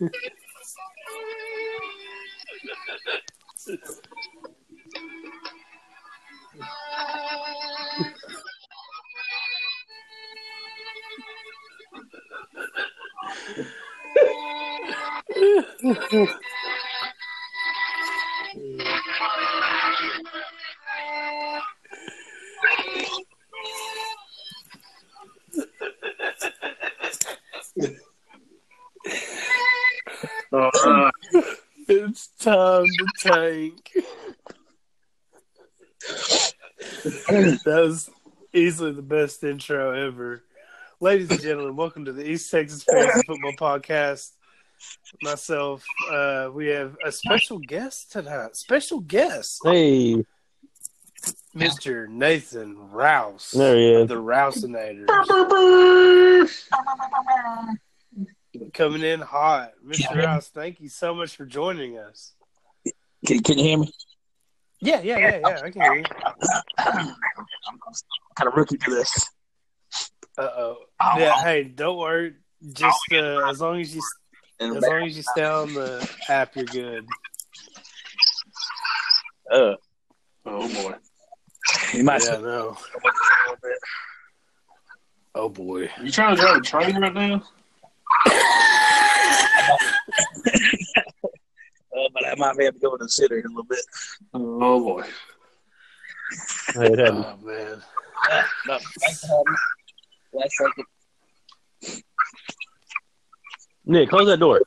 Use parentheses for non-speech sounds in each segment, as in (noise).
Uh, It's time to tank. that was easily the best intro ever. Ladies and gentlemen, welcome to the East Texas Fantasy Football Podcast. Myself, uh, we have a special guest tonight. Special guest, Hey, Mr. Nathan Rouse. there he is. The Rousinators. Coming in hot. Mr. Rouse, thank you so much for joining us. Can, can you hear me? Yeah, yeah, yeah, yeah. I can hear you. I'm kind of rookie to this. Uh oh. Yeah, hey, don't worry. Just uh, as long as you as long as you stay on the app, you're good. uh, oh boy. you might Yeah, yeah. no. a little bit. Oh boy. You trying to drive a train right now? (laughs) But I might be able to go to the city in a little bit. Oh boy. Hey, it happened. Oh man. No, thanks for having me. Last second. Nick, close that door.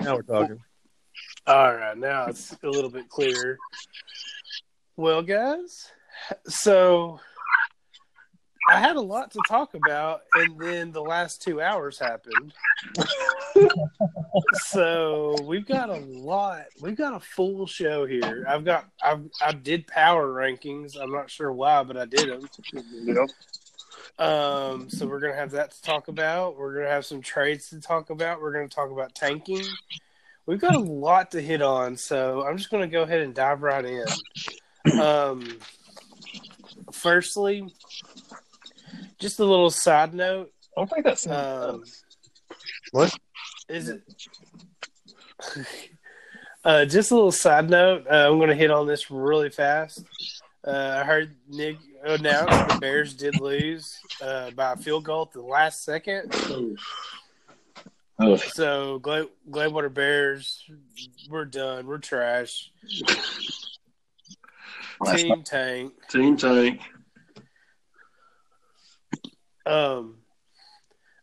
Now we're talking. All right, now it's a little bit clearer. Well, guys, so I had a lot to talk about, and then the last two hours happened. So we've got a lot. We've got a full show here. I've got. I I did power rankings. I'm not sure why, but I did them. Yep. Um, so we're gonna have that to talk about. We're gonna have some trades to talk about. We're gonna talk about tanking. We've got a lot to hit on, so I'm just gonna go ahead and dive right in. Um, firstly, just a little side note. I don't think that's Um, What? is it? (laughs) uh, just a little side note. Uh, I'm going to hit on this really fast. Uh, I heard Nick announce the Bears did lose uh, by a field goal at the last second. Oh, So, Glad- Gladewater Bears, we're done. We're trash. Team tank. Team tank. Um,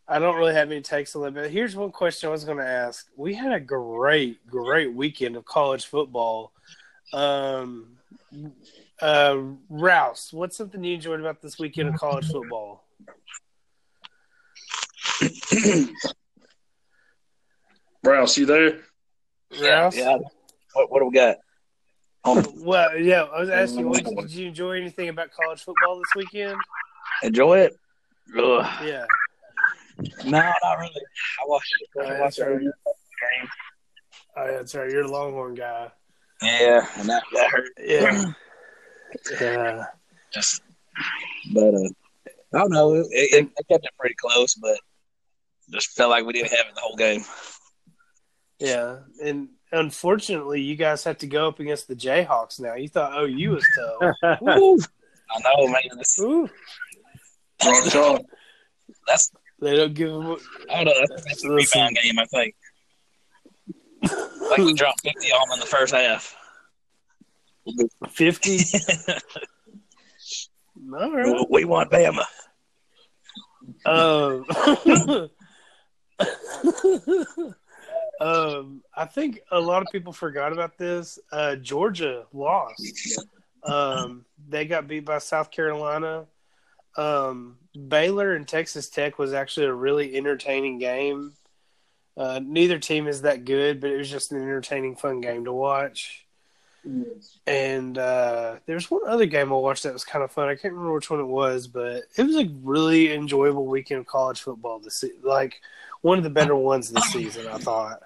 I don't really have any takes on that, but here's one question I was going to ask. We had a great, great weekend of college football. Um, uh, Rouse, what's something you enjoyed about this weekend of college football? (clears throat) Rouse, you there? Rouse? yeah. What, what do we got? Um, Well, yeah, I was asking, you, what, (laughs) did you enjoy anything about college football this weekend? enjoy it? Ugh. Yeah. No, not really. I watched it. Oh, I that's watched right. the game. Oh, that's right. You're a Longhorn guy. Yeah, and that, that hurt. Yeah. (clears throat) Yeah. Just, but uh, I don't know. It, it, it kept it pretty close, but just felt like we didn't have it the whole game. Yeah, and unfortunately, you guys have to go up against the Jayhawks now. You thought OU was tough. (laughs) I know, man. That's, Ooh, Rock that's they don't give them. I don't know. That's, a rebound game, I think. Like we (laughs) dropped 50 on them in the first half. Fifty. (laughs) All right. We want Bama. Um, (laughs) um, I think a lot of people forgot about this. Uh, Georgia lost. Um, they got beat by South Carolina. Um, Baylor and Texas Tech was actually a really entertaining game. Uh, neither team is that good, but it was just an entertaining, fun game to watch. And uh, there's one other game I watched that was kind of fun. I can't remember which one it was, but it was a really enjoyable weekend of college football. This se- like one of the better ones this season, I thought.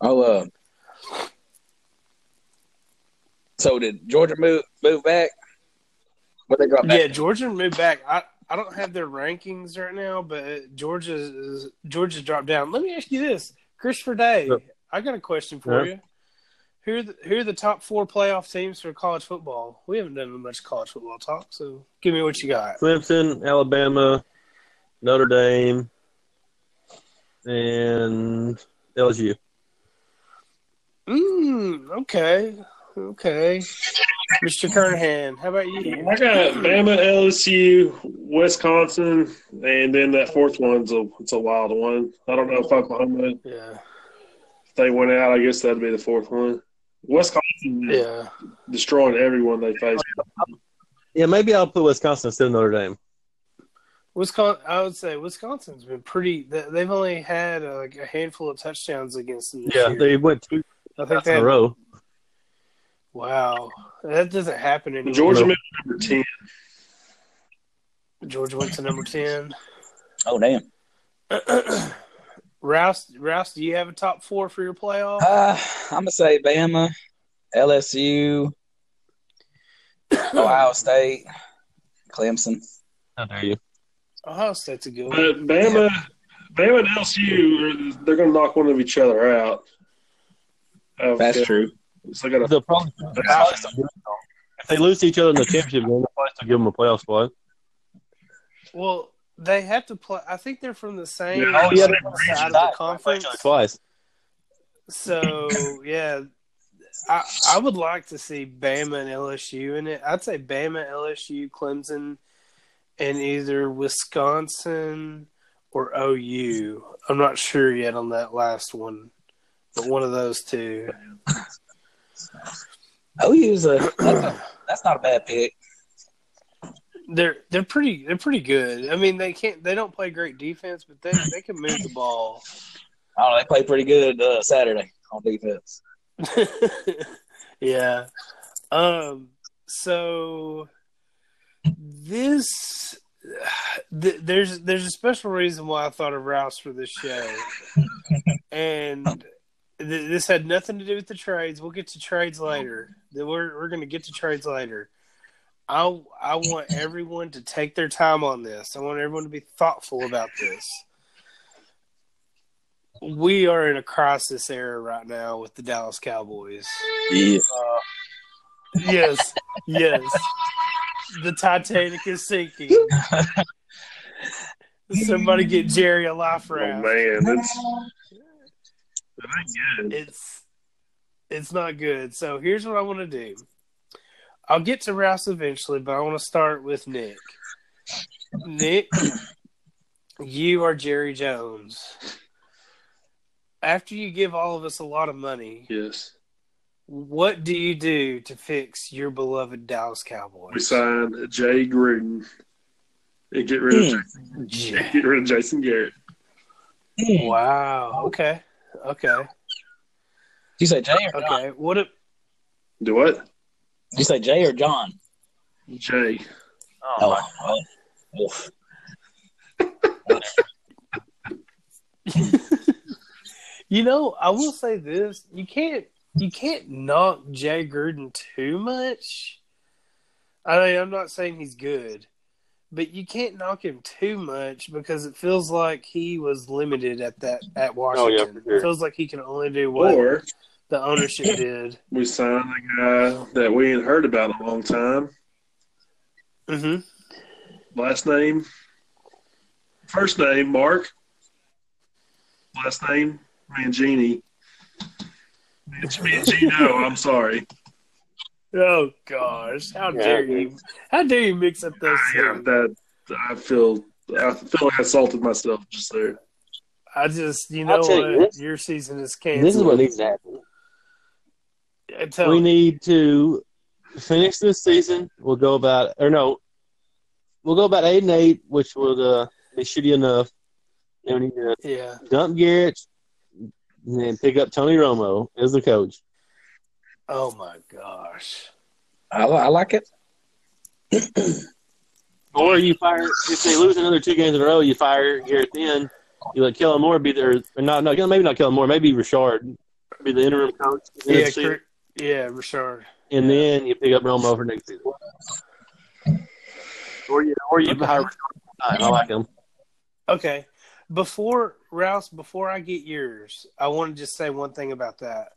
Oh, uh, so did Georgia move move back? What they drop back? Yeah, Georgia moved back. I I don't have their rankings right now, but Georgia's Georgia's dropped down. Let me ask you this, Christopher Day. Yep. I got a question for Yeah. you. Who are, the, who are the top four playoff teams for college football? We haven't done much college football talk, so give me what you got. Clemson, Alabama, Notre Dame, and LSU. Mm, okay, okay. Mr. Kernahan, how about you? I got Bama, LSU, Wisconsin, and then that fourth one's a it's a wild one. I don't know if Oklahoma if Yeah, they went out. I guess that'd be the fourth one. Wisconsin yeah. destroying everyone they face. Yeah, maybe I'll put Wisconsin instead of Notre Dame. Wisconsin, I would say Wisconsin's been pretty. they- They've only had uh, like a handful of touchdowns against them. This Yeah, year. they went two I think in they a had, row. Wow, that doesn't happen anymore. Georgia moved to number ten. Georgia went to number ten. Oh damn. (clears throat) Rouse, Rouse, do you have a top four for your playoff? Uh, I'm gonna say Bama, LSU, (clears throat) Ohio State, Clemson. How dare you? Ohio State's a good one. But Bama, Bama and LSU, they're going to knock one of each other out. That's true. So I got They'll probably, they'll probably still if they lose to each other in the championship game, they'll probably still give them a playoff spot. Well, they have to play. I think they're from the same Yeah, yeah, side of the conference. Twice. So yeah, I I would like to see Bama and LSU in it. I'd say Bama, LSU, Clemson, and either Wisconsin or OU. I'm not sure yet on that last one, but one of those two. OU's a that's, a that's not a bad pick. They're they're pretty they're pretty good. I mean they can't they don't play great defense, but they they can move the ball. Oh. They played pretty good uh, Saturday on defense. (laughs) yeah. Um. So this (sighs) th- there's there's a special reason why I thought of Rouse for this show, (laughs) and th- this had nothing to do with the trades. We'll get to trades later. We're we're going to get to trades later. I I want everyone to take their time on this. I want everyone to be thoughtful about this. We are in a crisis era right now with the Dallas Cowboys. Yeah. Uh, yes, yes. The Titanic is sinking. (laughs) Somebody get Jerry a life Oh man, that's that ain't good. It's it's not good. So here's what I want to do. I'll get to Rouse eventually, but I want to start with Nick. Nick, you are Jerry Jones. After you give all of us a lot of money, Yes, what do you do to fix your beloved Dallas Cowboys? we sign Jay Gruden and get rid of hmm. Yeah. get rid of Jason Garrett. Wow. Okay. Okay. you say Jay or John? Okay. What if Do what? Did you say Jay or John? Jay. Oh, oh well, oof. (laughs) you know, I will say this: you can't you can't knock Jay Gruden too much. I mean, I'm not saying he's good, but you can't knock him too much because it feels like he was limited at that at Washington. for sure. It feels like he can only do what Or the ownership (clears throat) did. we signed a guy that we ain't heard about in a long time. Mm-hmm. Last name, first name Mark. Last name Mangini. It's Mangino. I'm sorry. Oh gosh, how dare you? How dare you mix up those Yeah, two? that I feel. I feel like I assaulted myself just there. I just, you know I'll you this. Your season is canceled. This is what needs to happen. Tell we you. need to finish this season. We'll go about, or no, we'll go about eight and eight, which would uh, be shitty enough. And we need to Yeah. dump Garrett and then pick up Tony Romo as the coach. Oh my gosh. I, I like it. Or you fire if they lose another two games in a row, you fire Garrett then. You let Kellen Moore be there, or not? No, maybe not Kellen Moore. Maybe Richard be the interim coach. Yeah, next yeah, Richard. and then you pick up Romo for next season. Or you, or you hire. I like him. Okay. Before Rouse, before I get yours, I want to just say one thing about that.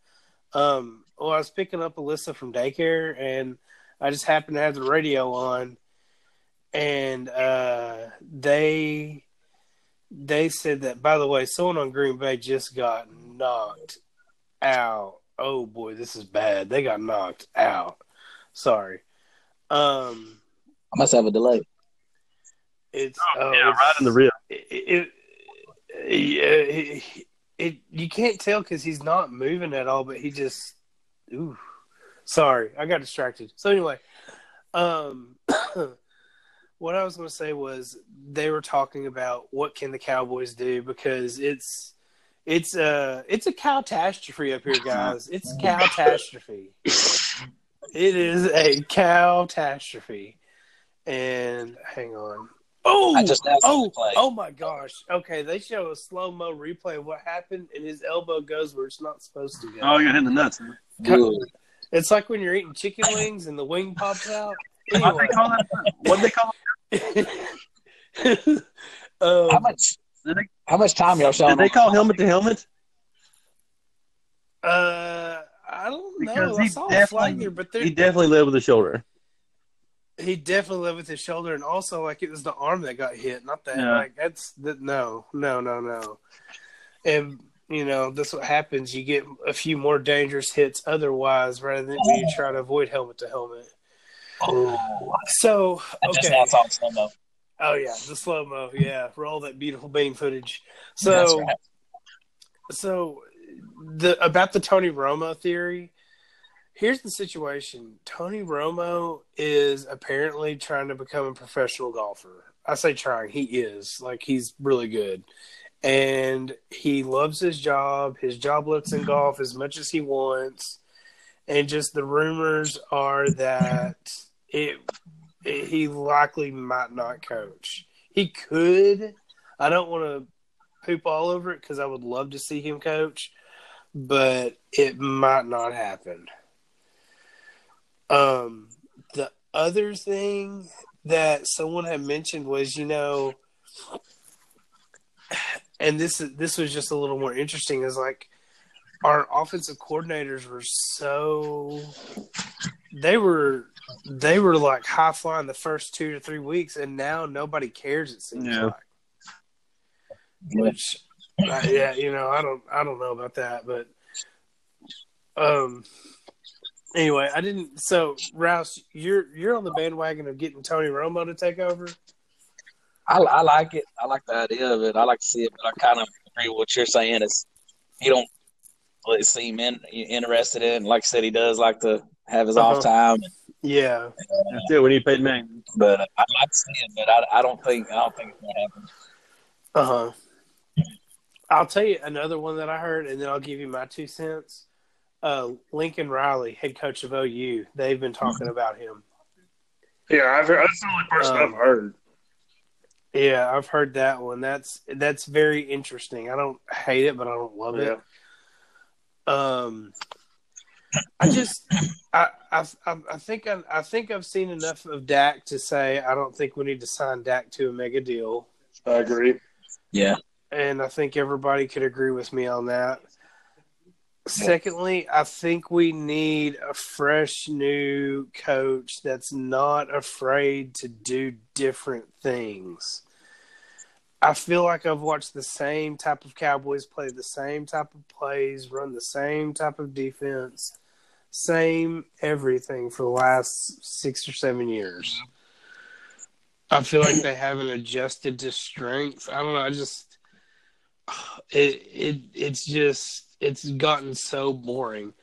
Um, well, I was picking up Alyssa from daycare, and I just happened to have the radio on, and uh, they they said that. By the way, someone on Green Bay just got knocked out. Oh boy, this is bad. They got knocked out. Sorry. Um, I must have a delay. it's Oh, oh, yeah, it's- right in the rib. it, it, it, it you can't tell because he's not moving at all, but he just, ooh, sorry, I got distracted. So anyway, um, (clears throat) what I was going to say was they were talking about what can the Cowboys do because it's it's a it's a catastrophe up here, guys. It's a catastrophe. It is a catastrophe. And hang on. Oh, I just oh, him to play. oh my gosh. Okay, they show a slow mo replay of what happened, and his elbow goes where it's not supposed to go. Oh, you're hitting the nuts. Good. It's like when you're eating chicken wings and the wing pops out. What they call that? (laughs) What they call? (laughs) How um, much? They, How much time y'all showing? did they call helmet to helmet? uh, I don't know. Because I he saw a flag definitely- there, but He definitely led with the shoulder. he definitely led with his shoulder, and also like it was the arm that got hit, not that. Yeah. Like that's that. No, no, no, no. And you know that's what happens. You get a few more dangerous hits otherwise, rather than you try to avoid helmet to helmet. Oh, So okay. now saw slow mo. Oh yeah, the slow mo. Yeah, roll that beautiful bean footage. So right. so the about the Tony Romo theory. Here's the situation. Tony Romo is apparently trying to become a professional golfer. I say trying, he is. Like he's really good. And he loves his job. His job lets him golf as much as he wants. And just the rumors are that it, it he likely might not coach. He could. I don't want to poop all over it because I would love to see him coach, but it might not happen. Um, the other thing that someone had mentioned was, you know, and this this was just a little more interesting. Is like our offensive coordinators were so they were they were like high flying the first two to three weeks, and now nobody cares. It seems Yeah. like, which uh, yeah, you know, I don't I don't know about that, but um. Anyway, I didn't. So, Rouse, you're you're on the bandwagon of getting Tony Romo to take over. I, I like it. I like the idea of it. I like to see it, but I kind of agree with what you're saying. Is you don't really seem in, interested in. Like I said, he does like to have his off Uh-huh. time, Yeah, That's it. We need paid man. but I'd like to see it. But I, I don't think I don't think it's gonna happen. uh huh. I'll tell you another one that I heard, and then I'll give you my two cents. Uh, Lincoln Riley, head coach of OU, they've been talking about him. Yeah, I've heard, that's the only person Um, I've heard. Yeah, I've heard that one. That's that's very interesting. I don't hate it, but I don't love it. Yeah. Um, I just, I, I, I I think I, I think I've seen enough of Dak to say I don't think we need to sign Dak to a mega deal, I agree. Yeah, and I think everybody could agree with me on that. Secondly, I think we need a fresh new coach that's not afraid to do different things. I feel like I've watched the same type of Cowboys play the same type of plays, run the same type of defense, same everything for the last six or seven years. I feel like they haven't adjusted to strength. I don't know. I just (sighs) it it it's just it's gotten so boring.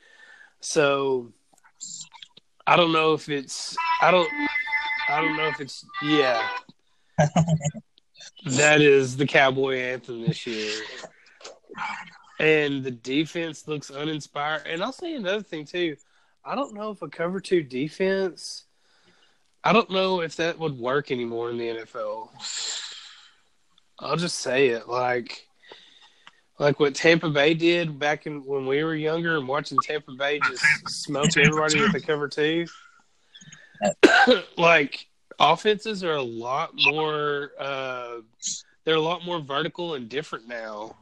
So I don't know if it's I don't I don't know if it's yeah. (laughs) that is the cowboy anthem this year. And the defense looks uninspired. And I'll say another thing too. I don't know if a cover two defense I don't know if that would work anymore in the NFL. I'll just say it like like what Tampa Bay did back in when we were younger and watching Tampa Bay just smoke everybody with the cover two. (laughs) like offenses are a lot more. Uh, they're a lot more vertical and different now.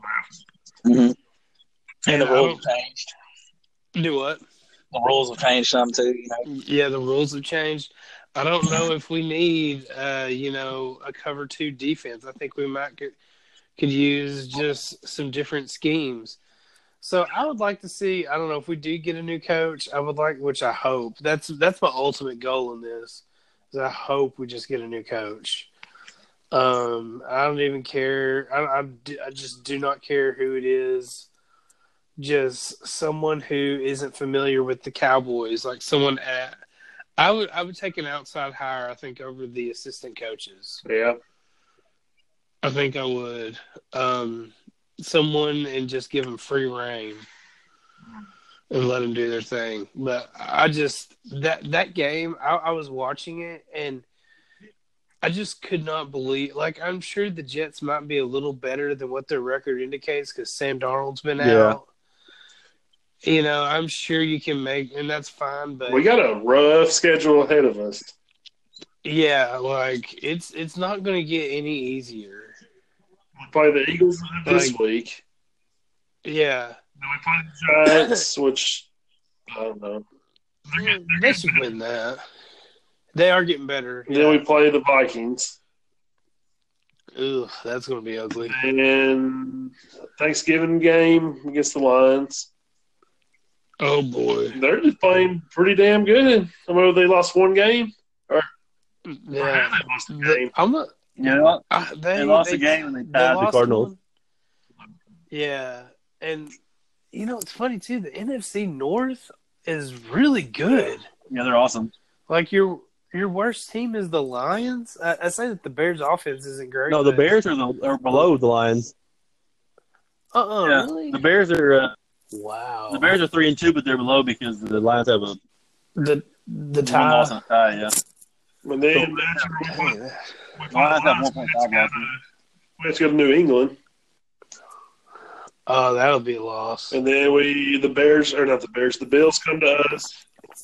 Mhm. And the rules have changed. Do what? The rules have changed some too. You know. Yeah, the rules have changed. I don't know if we need, uh, you know, a cover two defense. I think we might could, could use just some different schemes. So I would like to see. I don't know if we do get a new coach. I would like, which I hope. That's that's my ultimate goal in this. I hope we just get a new coach. Um, I don't even care. I, I, I just do not care who it is. Just someone who isn't familiar with the Cowboys, like someone at. I would I would take an outside hire. I think over the assistant coaches. Yeah. I think I would. Um, someone and just give them free reign and let them do their thing. But I just that that game, I, I was watching it and I just could not believe. Like I'm sure the Jets might be a little better than what their record indicates because Sam Darnold's been Yeah. out. You know, I'm sure you can make, and that's fine. But We got a rough schedule ahead of us. yeah, like it's it's not going to get any easier. We play the Eagles this Like- week. Yeah. Then we play the Giants, which I don't know. They should win that. They are getting better. Then we play the Vikings. Ugh, that's going to be ugly. And Thanksgiving game against the Lions. Oh boy. They're just playing pretty damn good. I mean, they lost one game. Yeah. They lost a game. I'm not. You know what? They, They lost they- a game and they they tied the Cardinals. one. Yeah, and you know it's funny too. The NFC North is really good. Yeah, they're awesome. Like your your worst team is the Lions. I, I say that the Bears' offense isn't great. No, the Bears are the are below the Lions. Uh-uh, Yeah, really? The Bears are uh, wow. the Bears are three and two, but they're below because the Lions have a the the One tie. loss and a tie. Yeah. And then that's where we play- Dang, that- we play Lions have 1.5 We have to go losses. to- we have to New England. Oh, that'll be a loss. And then we, the Bears, or not the Bears, the Bills come to us.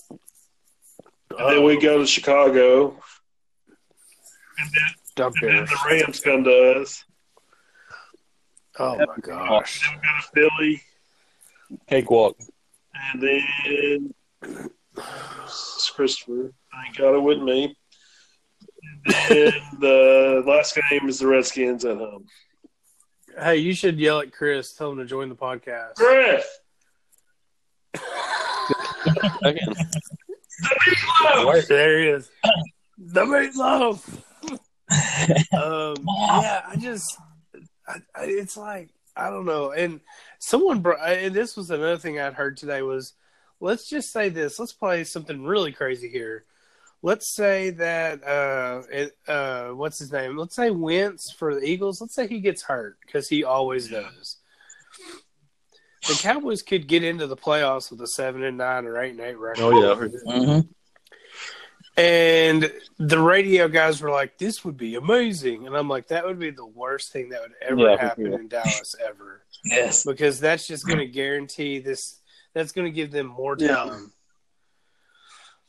And then we go to Chicago. And then, Dump and then the Rams come to us. Oh my gosh. Then we go to Philly. cakewalk. And then it's Christopher. Thank God it wasn't me. And then the last game is the Redskins at home. Hey, you should yell at Chris. Tell him to join the podcast. Chris! Again, There he is. The meatloaf. (laughs) um, yeah, I just, I, I, it's like I don't know. And someone brought, and this was another thing I'd heard today was, let's just say this. Let's play something really crazy here. Let's say that, uh, it, uh, what's his name? Let's say Wentz for the Eagles. Let's say he gets hurt because he always does. The Cowboys could get into the playoffs with a seven and nine or eight and eight record. oh yeah, Mm-hmm. And the radio guys were like, "This would be amazing," and I'm like, "That would be the worst thing that would ever Yeah, happen sure. in Dallas ever, Yes. because that's just going to guarantee this. That's going to give them more Yeah. time.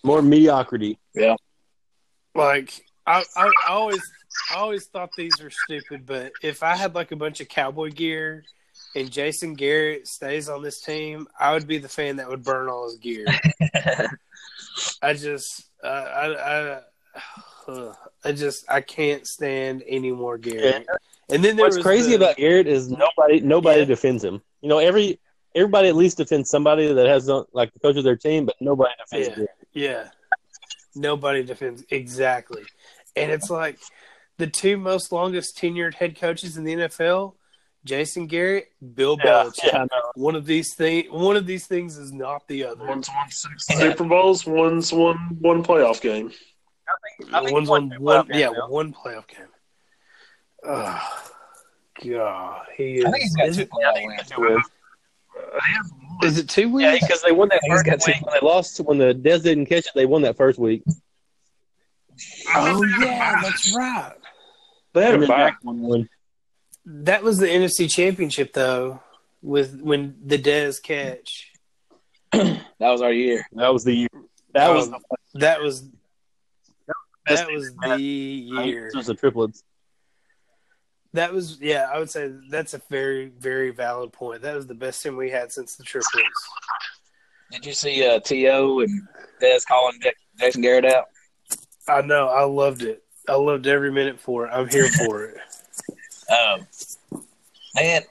more mediocrity. Like I, I, I always, I always thought these were stupid, but if I had like a bunch of cowboy gear and Jason Garrett stays on this team, I would be the fan that would burn all his gear. (laughs) I just, uh, I, I, ugh, I just, I can't stand any more Garrett. And then there What's was crazy the- about Garrett is nobody nobody Yeah. defends him. You know, every everybody at least defends somebody that has uh, like the coach of their team, but nobody defends Yeah. Garrett. Yeah. Nobody defends exactly. And it's like the two most longest tenured head coaches in the NFL, Jason Garrett, Bill Belichick. yeah, I. One of these thing one of these things is not the other. One's won six Super Bowls, one's won one playoff game. I think One's one on playoff one game yeah, now. one playoff game. Oh, God, he is. I think he's got is, two it, playoff wins. Is it two weeks? Yeah, because they won that He's first week when they lost when the Dez didn't catch it. They won that first week. oh yeah, that's right. They had And a then bye. Dak won. That was the NFC Championship though, with when the Dez catch. (clears throat) That was our year. That was the year. That was Um, that was that was the year. It was the triplets. That was yeah. I would say that's a very very valid point. That was the best team we had since the triplets. Did you see uh, T.O. and Dez calling Jason Garrett out? I know. I loved it. I loved every minute for it. I'm here for it. (laughs) Um, man,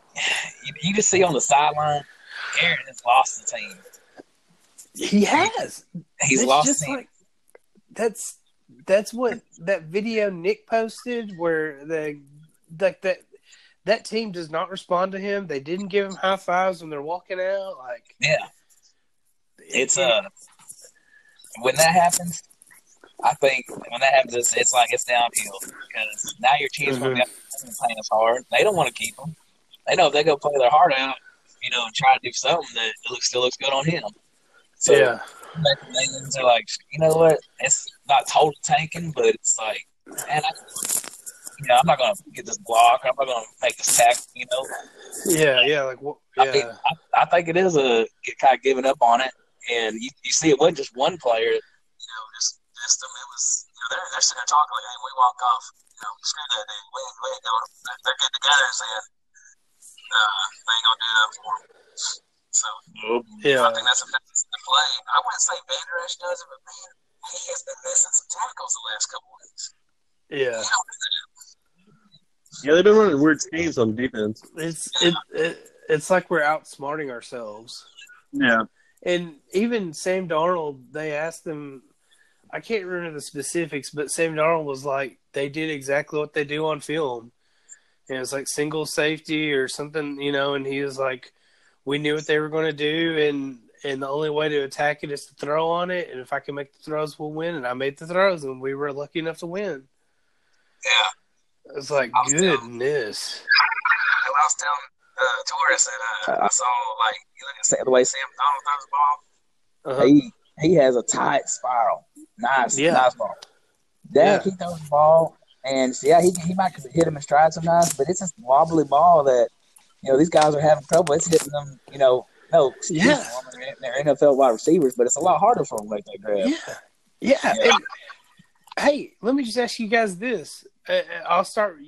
you, you just see on the sideline, Garrett has lost the team. He has. He's It's lost just the team. like that's that's what that video Nick posted where the like that that team does not respond to him. They didn't give him high fives when they're walking out. Like yeah, it's uh when that happens. I think when that happens, it's, it's like it's downhill because now your team's going to be playing as hard. They don't want to keep them. They know if they go play their heart out, you know, and try to do something that it looks, still looks good on him. So yeah, They're like, you know what? It's not total tanking, but it's like, man, I, know, I'm not going to get this block. I'm not going to make this tackle. You know, yeah, yeah. Like what? I think I, I think it is a get kind of giving up on it, and you, you see it wasn't just one player. You know, just just them. It was you know they're they're sitting there talking like, hey, we walk off. You know, screw that dude. We ain't, we ain't going. They're, they're getting together and saying, uh, they ain't gonna do that for him. So yeah. I think that's a that's the play. I wouldn't say Vander Esch does it, but man, he has been missing some tackles the last couple weeks. Yeah, He don't do that. Yeah, they've been running weird schemes on defense. it's it, it it's like we're outsmarting ourselves. Yeah. And even Sam Darnold, they asked him. I can't remember the specifics, but Sam Darnold was like, they did exactly what they do on film. And it was like single safety or something, you know. And he was like, we knew what they were going to do, and and the only way to attack it is to throw on it. And if I can make the throws, we'll win. And I made the throws, and we were lucky enough to win. Yeah. It's like I was down. goodness. I was telling uh, Torres that uh, I saw like you look at the way Sam Donald throws the ball. Uh-huh. He he has a tight spiral. Nice, Yeah. nice ball. Dak, Yeah. he throws the ball, and yeah, he he might hit him in stride sometimes, but it's this wobbly ball that you know these guys are having trouble. It's hitting them, you know. No, Yeah. them, they're they're NFL wide receivers, but it's a lot harder for them like make that grab. Yeah, yeah. Yeah. And, hey, let me just ask you guys this. Uh, I'll start.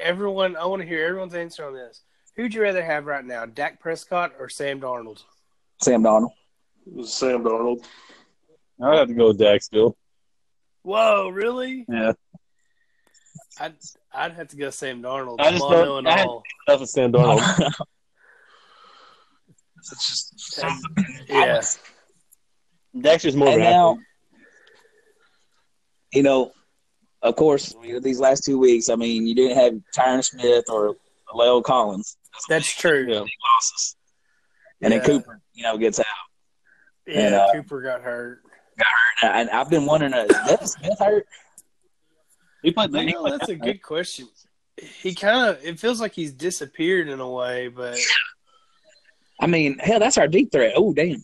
Everyone, I want to hear everyone's answer on this. Who'd you rather have right now, Dak Prescott or Sam Darnold? Sam Donald. Sam Darnold. I'd have to go with Dak still. Whoa, really? Yeah. I'd I'd have to go Sam Darnold. I just don't- and I all. That's with Sam Darnold. (laughs) It's just Yeah, Dak's just more of And an now, athlete. You know, of course, you know, these last two weeks, I mean, you didn't have Tyron Smith or La'el Collins. that's true. Big losses. And Yeah. then Cooper, you know, gets out. Yeah, And, uh, Cooper got hurt. Got hurt. And I've been wondering, uh, is Devin Smith hurt? He played. You know, that's a good question. He kind of it feels like he's disappeared in a way, but I mean, hell, that's our deep threat. Oh, damn.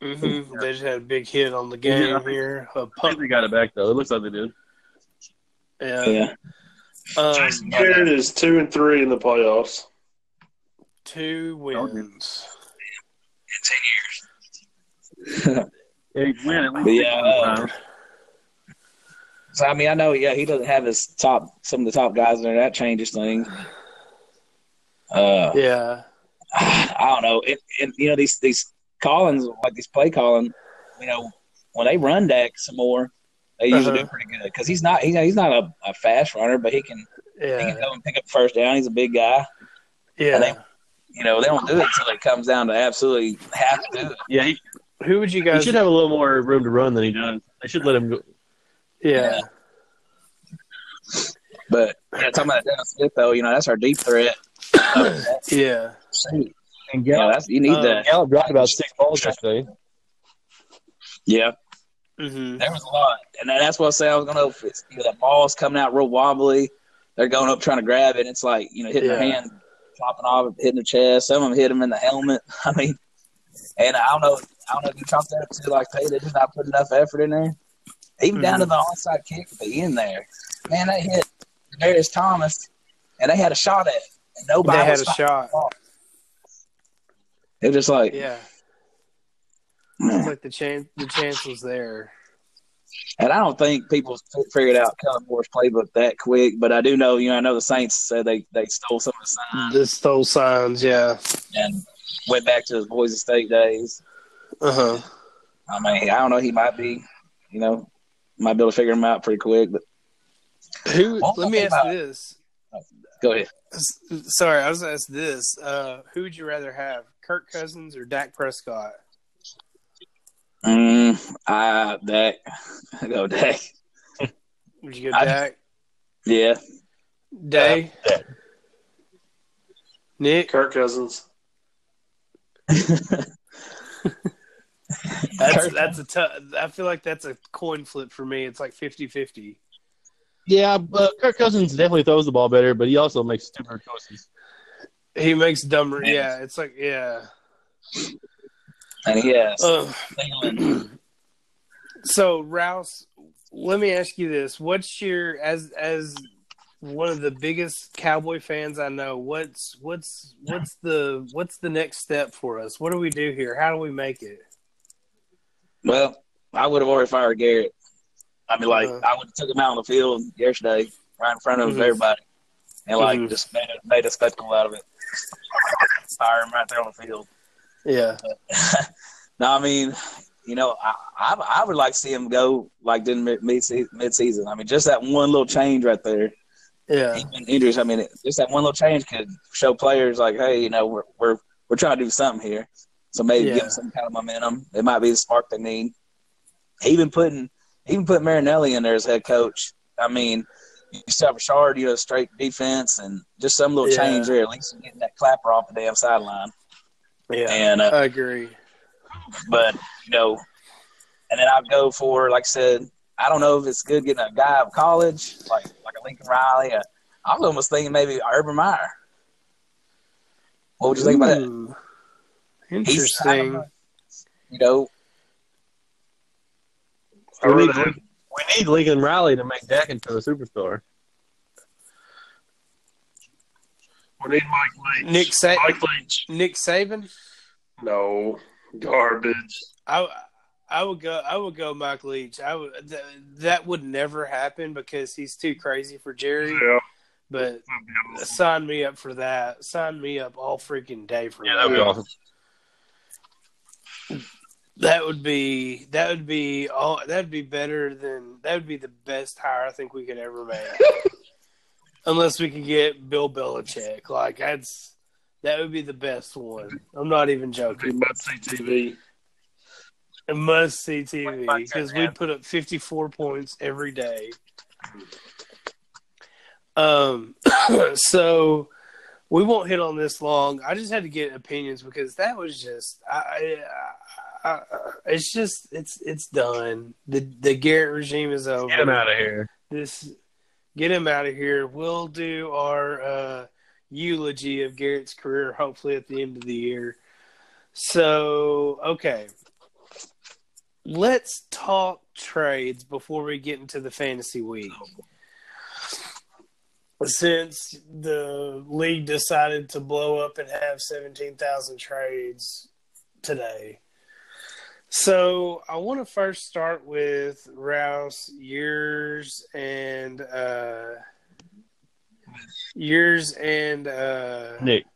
Mhm, they just had a big hit on the game Yeah. here. A I think punt, they got it back though. It looks like they did. yeah. Yeah. Um, Jason Garrett is two and three in the playoffs. two wins. In 10 years. Yeah, win at least. Yeah, one uh, time. So, I mean, I know, yeah, he doesn't have his top, some of the top guys in there. That changes things. Uh, Yeah, I don't know. It, and, you know, these, these Collins, like these play calling, you know, when they run Dak some more, they usually Uh-huh. do pretty good because he's not, he's, he's not a, a fast runner, but he can, he can go and pick up first down. He's a big guy. yeah. You know, they don't do it until it comes down to absolutely have to do it. Yeah, he, Who would you he guys? should have a little more room to run than he does. They should let him go. yeah, But you know, talking about Devin Smith though, you know that's our deep threat. (coughs) yeah. And You know, that's you need Um, that. Gallup dropped about six balls yesterday. Yeah, hmm there was a lot, and that's what I say I was gonna. If it's, you know, that ball's coming out real wobbly. They're going up trying to grab it. It's like you know hitting their hand, flopping off, hitting their chest. Some of them hit them in the helmet. (laughs) I mean, and I don't know. I don't know if you chalk that up to like, hey, they just not put enough effort in there. Even down to the onside kick at the end there, man, they hit Darius Thomas, and they had a shot at it, and nobody They had was a stopping shot. The ball. It was just like, Yeah, it's like the chance. The chance was there. And I don't think people figured out Kellen Moore's playbook that quick, but I do know, you know, I know the Saints said they, they stole some of the signs The stole signs, yeah. and went back to his Boise State days. Uh huh. I mean, I don't know. He might be, you know, might be able to figure him out pretty quick. But Who? Let me ask this. go ahead. Sorry, I was gonna ask this. Uh, who would you rather have, Kirk Cousins or Dak Prescott? Mm, I Dak, I go Dak. Would you go I- Dak? Yeah, Day? Dak. Nick? Kirk Cousins. (laughs) That's that's a tough. I feel like that's a coin flip for me. It's like 50-50. Yeah, but Kirk Cousins definitely throws the ball better, but he also makes stupid choices. He makes dumber. Yeah. Yeah, it's like yeah. and he has Uh, (clears throat) so Rouse, let me ask you this: What's your as as one of the biggest Cowboy fans I know? What's what's what's the what's the next step for us? What do we do here? How do we make it? Well, I would have already fired Garrett. I mean, like Uh-huh. I would have took him out on the field yesterday, right in front of Mhm. everybody, and like Mhm. just made a, made a spectacle out of it. (laughs) Fire him right there on the field. Yeah, (laughs) No, I mean, you know, I, I I would like to see him go like in mid mid season. I mean, just that one little change right there. yeah, injuries. I mean, just that one little change could show players like, hey, you know, we're we're we're trying to do something here. So maybe Yeah. give them some kind of momentum. It might be the spark they need. Even putting even putting Marinelli in there as head coach. I mean, you still have a Richard, you know, straight defense, and just some little Yeah. change there. At least you're getting that clapper off the damn sideline. yeah. And uh, I agree. but you know, and then I'd go for like I said, I don't know if it's good getting a guy of college like like a Lincoln Riley. Uh, I was almost thinking maybe Urban Meyer. What would you think about that? Ooh. He's- Interesting. You know, I really need, have- we need Lincoln Riley to make Dak into a superstar. we need Mike Leach. Nick Sa- Mike Leach. Nick Saban. No garbage. I I would go. I would go Mike Leach. I would. Th- that would never happen because he's too crazy for Jerry. Yeah, But awesome. sign me up for that. Sign me up all freaking day for Yeah, that. that'd be awesome. That would be that would be all that'd be better than that would be the best hire I think we could ever make. (laughs) Unless we could get Bill Belichick. Like that's that would be the best one. I'm not even joking. must see TV. Must see TV because we'd put up 54 points every day. Um, (coughs) so we won't hit on this long. I just had to get opinions because that was just, I, I, I, it's just, it's, it's done. The the Garrett regime is over. Get him out of here. This, get him out of here. We'll do our uh, eulogy of Garrett's career hopefully at the end of the year. So okay, let's talk trades before we get into the fantasy week. Since the league decided to blow up and have 17,000 trades today. So I want to first start with Rouse, yours and uh, yours and uh, Nick.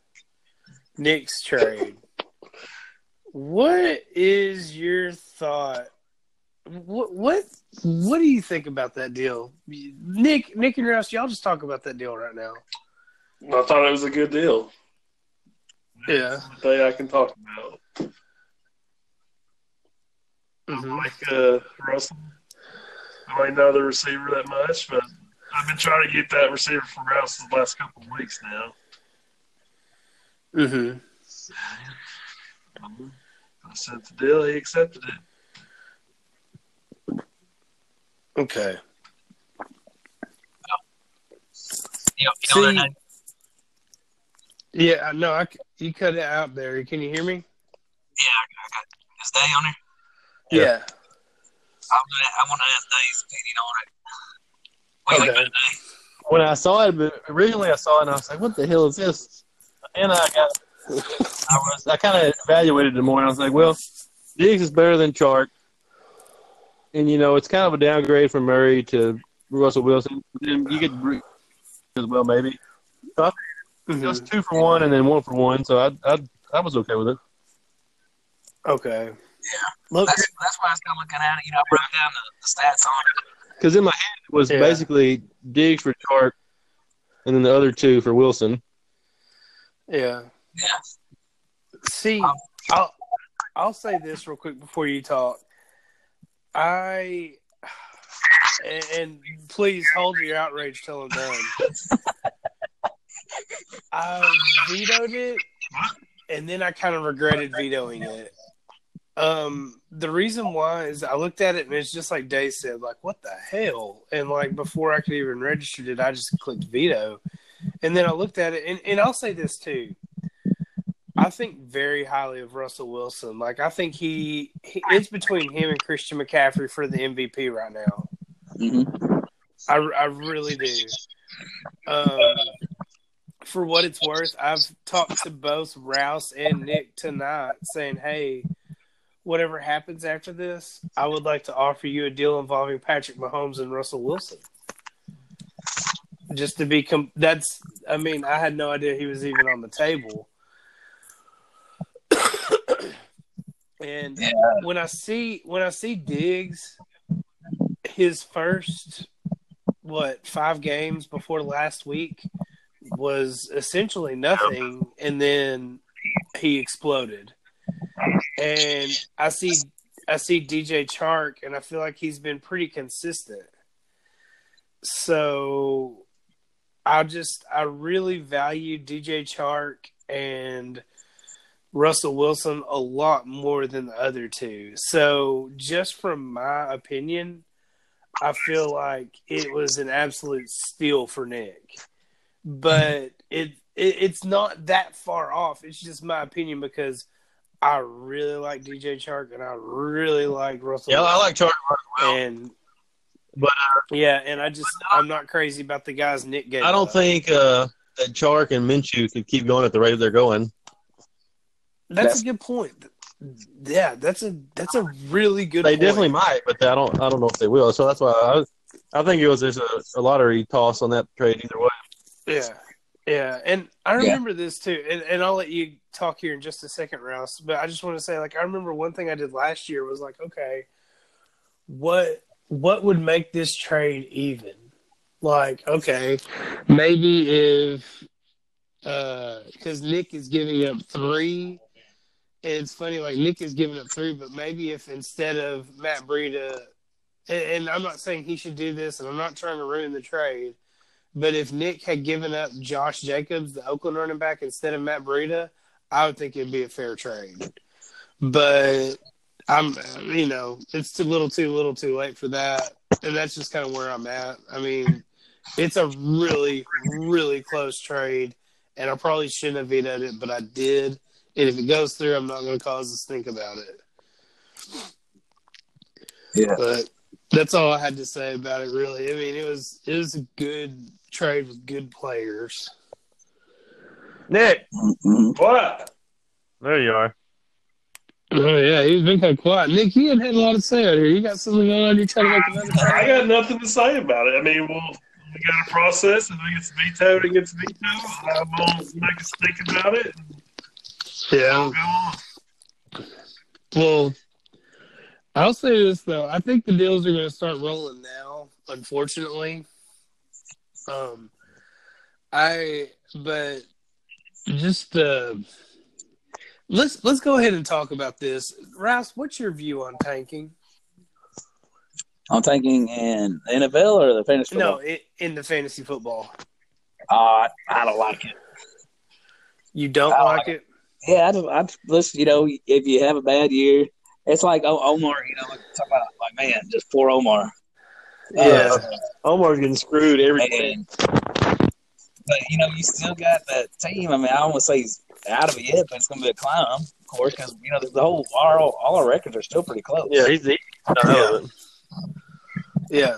Nick's trade. What is your thought? What what what do you think about that deal, Nick? Nick and Rouse, y'all just talk about that deal right now. I thought it was a good deal. Yeah. The day I can talk about. Mhm. Like uh, Russell. I might know the receiver that much, but I've been trying to get that receiver from Rouse the last couple of weeks now. Mhm. I sent the deal, he accepted it. Okay. you know, you know See- Yeah, no, I c you cut it out there. Can you hear me? yeah, I got this day on there. Yeah. I'm gonna, I want to ask Dave's opinion on it. What do you Okay. think about? When I saw it, originally I saw it and I was like, "What the hell is this?" And I got, (laughs) I was, I kind of evaluated it more. And I was like, "Well, Diggs is better than Chark. and you know it's kind of a downgrade from Murray to Russell Wilson. Then you get Brees as well, maybe. So I, it was mm-hmm. two for one and then one for one, so I I I was okay with it. Okay. Yeah. Look, That's that's why I was kind of looking at it. You know, I broke down the, the stats on it. Because in my head it was Yeah. basically Diggs for Chark, and then the other two for Wilson. yeah. Yeah. See, Um, I'll I'll say this real quick before you talk. I and, and please hold your outrage till I'm done. I vetoed it, and then I kind of regretted vetoing it. Um, the reason why is I looked at it and it's just like Dave said, like what the hell? And like before I could even register it, I just clicked veto, and then I looked at it, and, and I'll say this too. I think very highly of Russell Wilson. Like I think he, he it's between him and Christian McCaffrey for the MVP right now. Mm-hmm. I, I really do. Um, for what it's worth, I've talked to both Rouse and Nick tonight saying, hey, whatever happens after this, I would like to offer you a deal involving Patrick Mahomes and Russell Wilson. Just to be, com- that's, I mean, I had no idea he was even on the table. (coughs) and Yeah. when I see when I see Diggs, his first what five games before last week was essentially nothing, and then he exploded. And I see I see DJ Chark, and I feel like he's been pretty consistent. So I just I really value DJ Chark and Russell Wilson a lot more than the other two. So just from my opinion, I feel like it was an absolute steal for Nick. But it, it it's not that far off. It's just my opinion because I really like DJ Chark and I really like Russell. Yeah, I like Chark. and But, yeah, and I just I'm not crazy about the guys Nick gave. I don't up. think uh, that Chark and Minshew could keep going at the rate they're going. that's, That's- a good point. Yeah, that's a that's a really good. They point. definitely might, but I don't. I don't know if they will. So that's why I, I think it was just a, a lottery toss on that trade either way. Yeah, yeah, and I Yeah. remember this too, and, and I'll let you talk here in just a second, Rouse. But I just want to say, like, I remember one thing I did last year was like, okay, what what would make this trade even? Like, okay, maybe if uh, because Nick is giving up three. and It's funny, like Nick is giving up three, but maybe if instead of Matt Breida, and, and I'm not saying he should do this, and I'm not trying to ruin the trade, but if Nick had given up Josh Jacobs, the Oakland running back, instead of Matt Breida, I would think it'd be a fair trade. But I'm, you know, it's too little, too little, too late for that, and that's just kind of where I'm at. I mean, it's a really, really close trade, and I probably shouldn't have vetoed it, but I did. And if it goes through, I'm not going to cause us think about it. Yeah. But that's all I had to say about it. Really, I mean, it was it was a good trade with good players. Nick. What? there you are. Oh yeah, he's been kind of quiet. Nick, you hadn't had a lot to say out here. You got something going on? You trying to make another I got nothing to say about it. I mean, we'll, we got a process. If it gets vetoed, it gets vetoed. I'm going to make us think about it. Yeah. Go on. Well, I'll say this though. I think the deals are going to start rolling now. Unfortunately, um, I but just uh, let's let's go ahead and talk about this. Rouse, what's your view on tanking? I'm thinking in the NFL or the fantasy No, football? in the fantasy football, Uh, I don't like it. you don't I like like it. Yeah, I just, I just listen. You know, if you have a bad year, it's like oh, Omar. You know, talk about like man, just poor Omar. Yeah. Uh, Omar's getting screwed every and, but you know, you still got that team. I mean, I don't want to say he's out of it yet, but it's going to be a climb, of course, because you know the, the whole all, all our records are still pretty close. Yeah, he's the. Yeah. Yeah,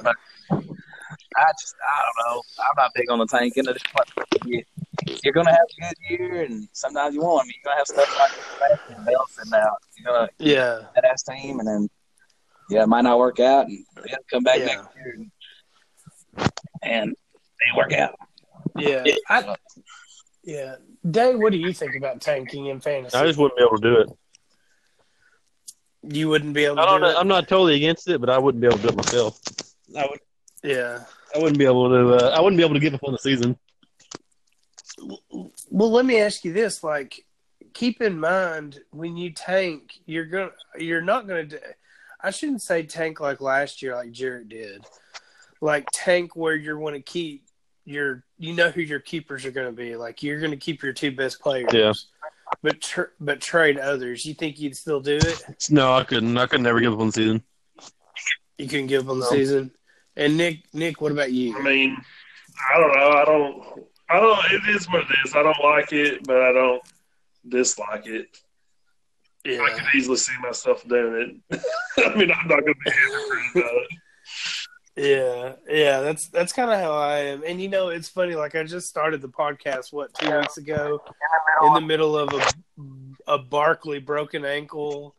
I just, I don't know. I'm not big on the tanking. I just want- you- You're going to have a good year, and sometimes you won't. I mean, you're going to have stuff like Nelson out. You're going to yeah, that ass team, and then yeah, it might not work out, and they'll come back Yeah. next year and, and they work out. Yeah. I, yeah. Dave, what do you think about tanking in fantasy? I just wouldn't be able to do it. you wouldn't be able to I don't do know. it? I'm not totally against it, but I wouldn't be able to do it myself. I would. yeah. I wouldn't be able to. Uh, I wouldn't be able to give up on the season. Well, let me ask you this: like, keep in mind when you tank, you're gonna, you're not gonna. do I shouldn't say tank like last year, like Jared did. Like tank where you're going to keep your, you know who your keepers are going to be. Like you're going to keep your two best players. Yeah. But tr- but trade others. You think you'd still do it? No, I couldn't. I could never give up on the season. You couldn't give them the No. season. And Nick, Nick, what about you? I mean, I don't know. I don't. I don't. It is what it is. I don't like it, but I don't dislike it. I Yeah, could easily see myself doing it. (laughs) I mean, I'm not going to be hypocrite about it. yeah, yeah. That's that's kind of how I am. And you know, it's funny. Like I just started the podcast what two weeks ago, in the middle of a a Barkley broken ankle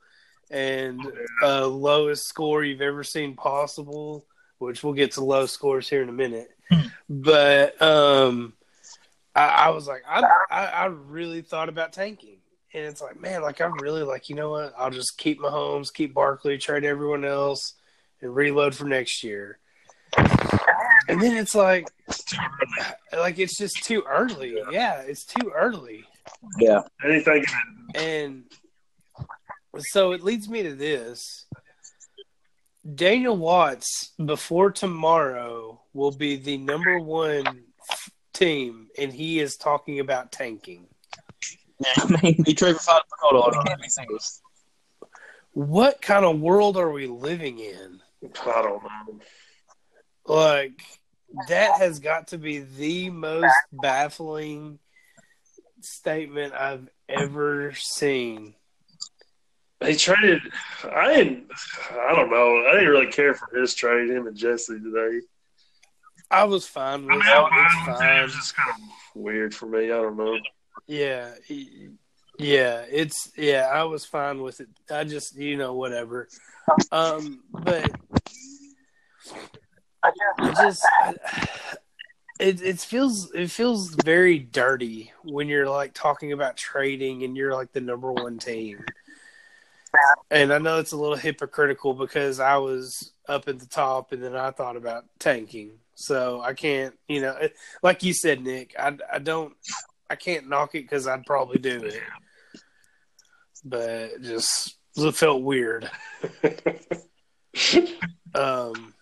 and uh, lowest score you've ever seen possible. Which we'll get to low scores here in a minute. but um, I, I was like, I, I I really thought about tanking. And it's like, man, like I'm really like, you know what? I'll just keep Mahomes, keep Barkley, trade everyone else, and reload for next year. And then it's like, It's like it's just too early. Yeah, it's too early. Yeah, Anything. And so it leads me to this. Daniel Watts, before tomorrow, will be the number one team, and he is talking about tanking. (laughs) He traded for five we hundred can't. What kind of world are we living in? I don't know. Like, that has got to be the most baffling statement I've ever seen. He traded. I didn't. I don't know. I didn't really care for his trade. Him and Jesse today. I was fine with I it. mean, I, It's I, it fine. was just kind of weird for me. I don't know. Yeah, yeah, it's yeah. I was fine with it. I just you know whatever. Um, but I just it it feels it feels very dirty when you're like talking about trading and you're like the number one team. And I know it's a little hypocritical because I was up at the top and then I thought about tanking. So I can't, you know, like you said, Nick, I, I don't, I can't knock it because I'd probably do it. But just it felt weird. (laughs) Um,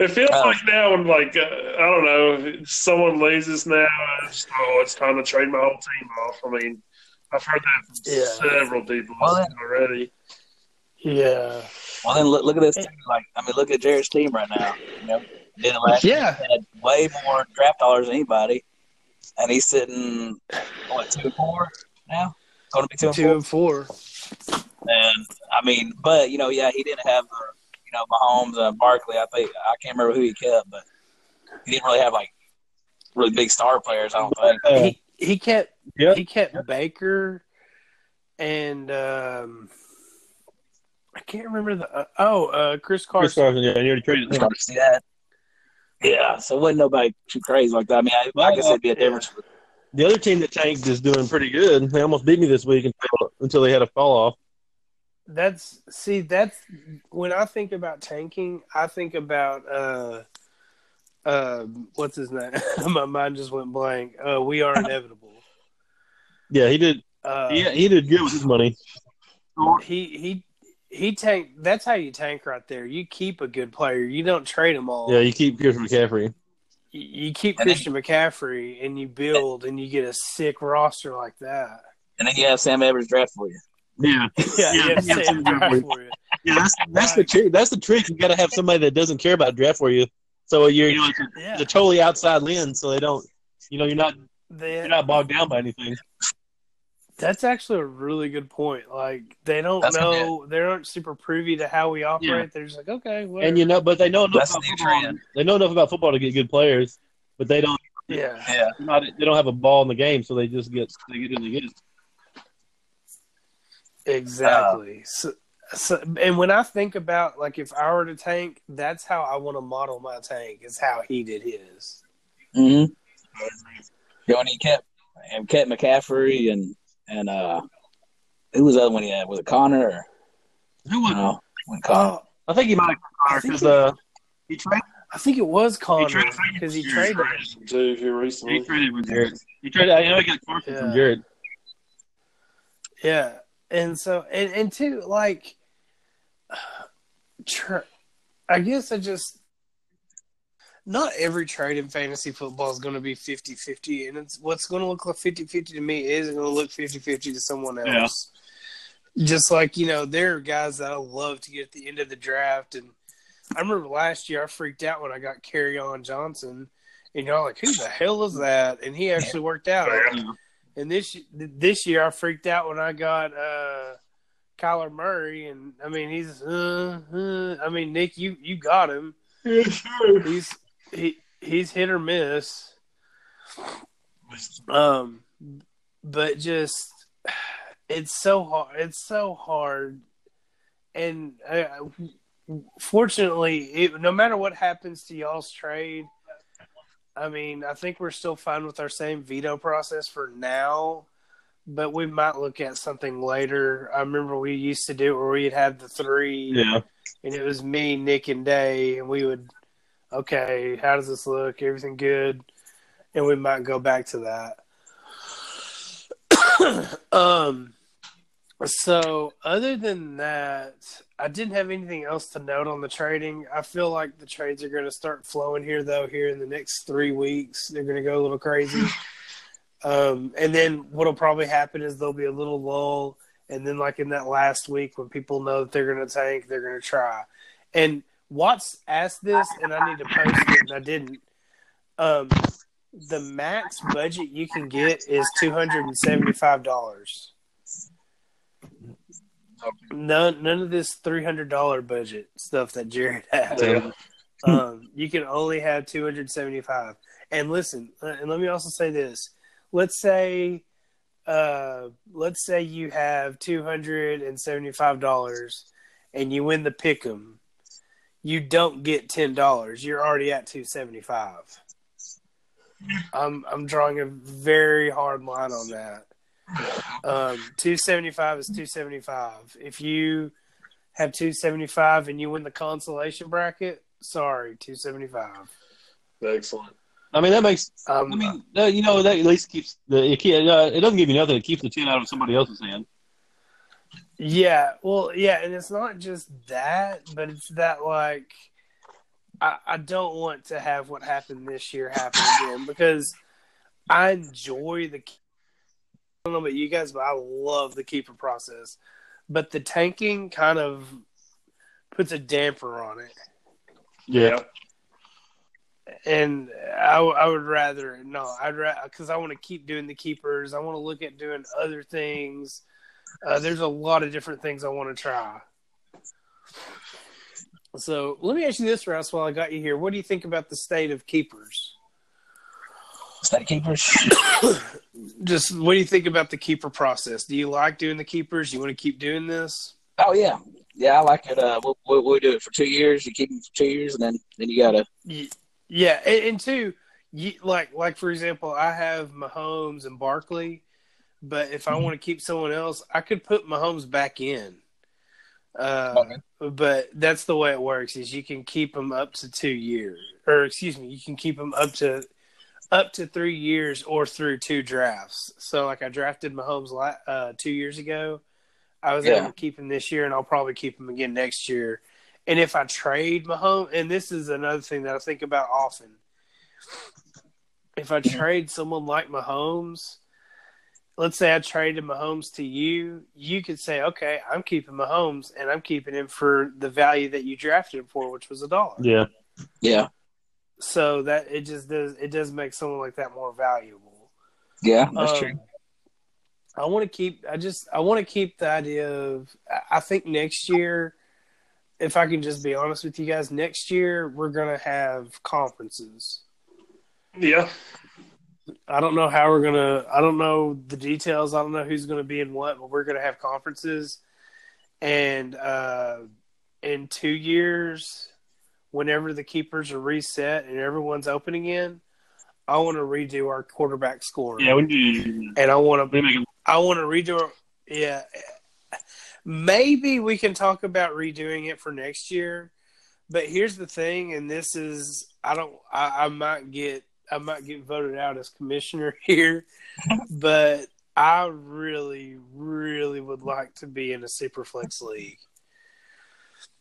It feels Oh. like now I'm like uh, I don't know someone leaves us now. It's, oh, it's time to trade my whole team off. I mean, I've heard that from Yeah. several people Well, then- already. yeah, Well, then look, look at this team. Like, I mean, look at Jared's team right now. You know, did it last year. yeah, He had way more draft dollars than anybody, and he's sitting what two and four now. Going to be two and two four. and four. And I mean, but you know, yeah, he didn't have the you know Mahomes and Barkley. I think I can't remember who he kept, but he didn't really have like really big star players. I don't think. Uh, He he kept Yep. he kept Baker and um, I can't remember the uh, oh uh, Chris Chris Carson. Carson, yeah, and you already traded him. See that? Yeah, so wasn't nobody too crazy like that. I mean, I, I guess it'd be a difference. The other team that tanked is doing pretty good. They almost beat me this week until, until they had a fall off. That's see that's when I think about tanking, I think about uh uh what's his name? (laughs) My mind just went blank. Uh we are inevitable. Yeah, he did. Uh He, he did good with his money. he he he tank that's how you tank right there. You keep a good player. You don't trade them all. Yeah, you keep Christian McCaffrey. you, you keep And then- Christian McCaffrey and you build and you get a sick roster like that. And then you have Sam Evers draft for you. Yeah, (laughs) Yeah, Yeah, yeah, yeah, Sam. Draft for you. yeah. That's that's the trick. That's the trick. You got to have somebody that doesn't care about draft for you. So you're you know it's Yeah, it's totally outside lens. So they don't. You know, you're not They- you're not bogged down by anything. That's actually a really good point. Like they don't That's know, they aren't super privy to how we operate. They're just like, okay, whatever. And you know, but they know enough That's about football. trend. They know enough about football to get good players, but they don't. yeah, Yeah, they're Not, they don't have a ball in the game, so they just get they get in the get. exactly. So, So, and when I think about like if I were to tank, that's how I want to model my tank. Is how he did his. Mm-hmm. You know, and he kept and kept McCaffrey and and uh, who was the other one he had? Was it Connor? Or, Who was? no, when Connor. Oh, I think he might have Connor because uh, he traded. I think it was Connor because he he traded. Too here He traded with Jared. He traded. I know he got Carson Yeah. from Jared. Yeah, and so and and two like, (sighs) tr- I guess I just not every trade in fantasy football is going to be 50-50 and it's what's going to look like 50-50 to me isn't going to look 50-50 to someone Yeah. else. Just like you know, there are guys that I love to get at the end of the draft, and I remember last year I freaked out when I got Kerryon Johnson, and y'all like, who the hell is that? And he actually worked out. Yeah. And this this year, I freaked out when I got uh, Kyler Murray, and I mean he's. Uh, uh, I mean Nick, you you got him. Yeah, sure. He's he he's hit or miss. Um, but just it's so hard. It's so hard, and uh, fortunately, it, no matter what happens to y'all's trade, I mean, I think we're still fine with our same veto process for now. But we might look at something later. I remember we used to do it where we'd have the three, Yeah. and it was me, Nick, and Day, and we would, okay, how does this look? Everything good? And we might go back to that. (coughs) um, so other than that, I didn't have anything else to note on the trading. I feel like the trades are going to start flowing here, though. Here in the next three weeks, they're going to go a little crazy. (laughs) Um, and then what'll probably happen is there'll be a little lull, and then like in that last week when people know that they're going to tank, they're going to try. And Watts asked this, and I need to post it, and I didn't. Um, the max budget you can get is two hundred and seventy-five dollars. None, none of this three hundred dollar budget stuff that Jared has. Yeah. Um, you can only have 275. And listen, uh, and let me also say this. Let's say, uh, let's say you have $275 and you win the pick 'em. You don't get $10. You're already at 275. I'm, I'm drawing a very hard line on that. Um, 275 is 275. If you have 275 and you win the consolation bracket, sorry, 275. Excellent. I mean that makes. Um, I mean, uh, you know that at least keeps the. It, uh, it doesn't give you nothing. It keeps the ten out of somebody else's hand. Yeah, well, yeah, and it's not just that, but it's that like I, I don't want to have what happened this year happen again because I enjoy the. I don't know about you guys, but I love the keeper process. But the tanking kind of puts a damper on it. Yeah. and I, I would rather no i'd rather because i want to keep doing the keepers i want to look at doing other things uh, there's a lot of different things i want to try so let me ask you this Russ, while i got you here what do you think about the state of keepers State keepers. (coughs) just what do you think about the keeper process do you like doing the keepers you want to keep doing this Oh yeah, yeah, I like it. Uh, we'll, we'll, we'll do it for two years. You keep them for two years, and then then you gotta. Y- Yeah, and, and two, you, like like for example, I have Mahomes and Barkley, but if I want to keep someone else, I could put Mahomes back in. Uh, Okay. But that's the way it works: is you can keep them up to two years, or excuse me, you can keep them up to up to three years or through two drafts. So, like I drafted Mahomes uh, two years ago. I was Yeah. able to keep him this year, and I'll probably keep him again next year. And if I trade Mahomes, and this is another thing that I think about often, if I trade someone like Mahomes, let's say I traded Mahomes to you, you could say, okay, I'm keeping Mahomes, and I'm keeping him for the value that you drafted him for, which was a dollar. Yeah. Yeah, So that it just does it does make someone like that more valuable. yeah, that's Um, true. I want to keep. I just. I want to keep the idea of. I- I think next year, if I can just be honest with you guys, next year we're gonna have conferences. Yeah. I don't know how we're gonna. I don't know the details. I don't know who's gonna be in what, but we're gonna have conferences, and uh, in two years, whenever the keepers are reset and everyone's open again, I want to redo our quarterback scoring. Yeah, we do. and I want to We make it. I want to redo. Yeah, maybe we can talk about redoing it for next year. But here's the thing, and this is I don't I, I might get I might get voted out as commissioner (laughs) here, but I really really would like to be in a superflex league.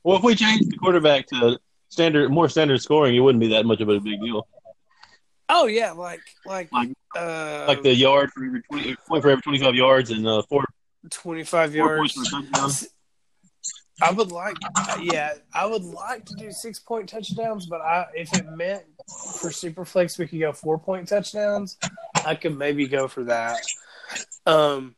Well, if we change the quarterback to standard, more standard scoring, it wouldn't be that much of a big deal. Oh yeah, like like Like- uh, Like the yard for every twenty, point for every twenty-five yards, and uh, four, twenty five four yards. points for a touchdown. I would like, yeah, I would like to do six point touchdowns, but I if it meant for Superflex we could go four point touchdowns, I could maybe go for that. Um,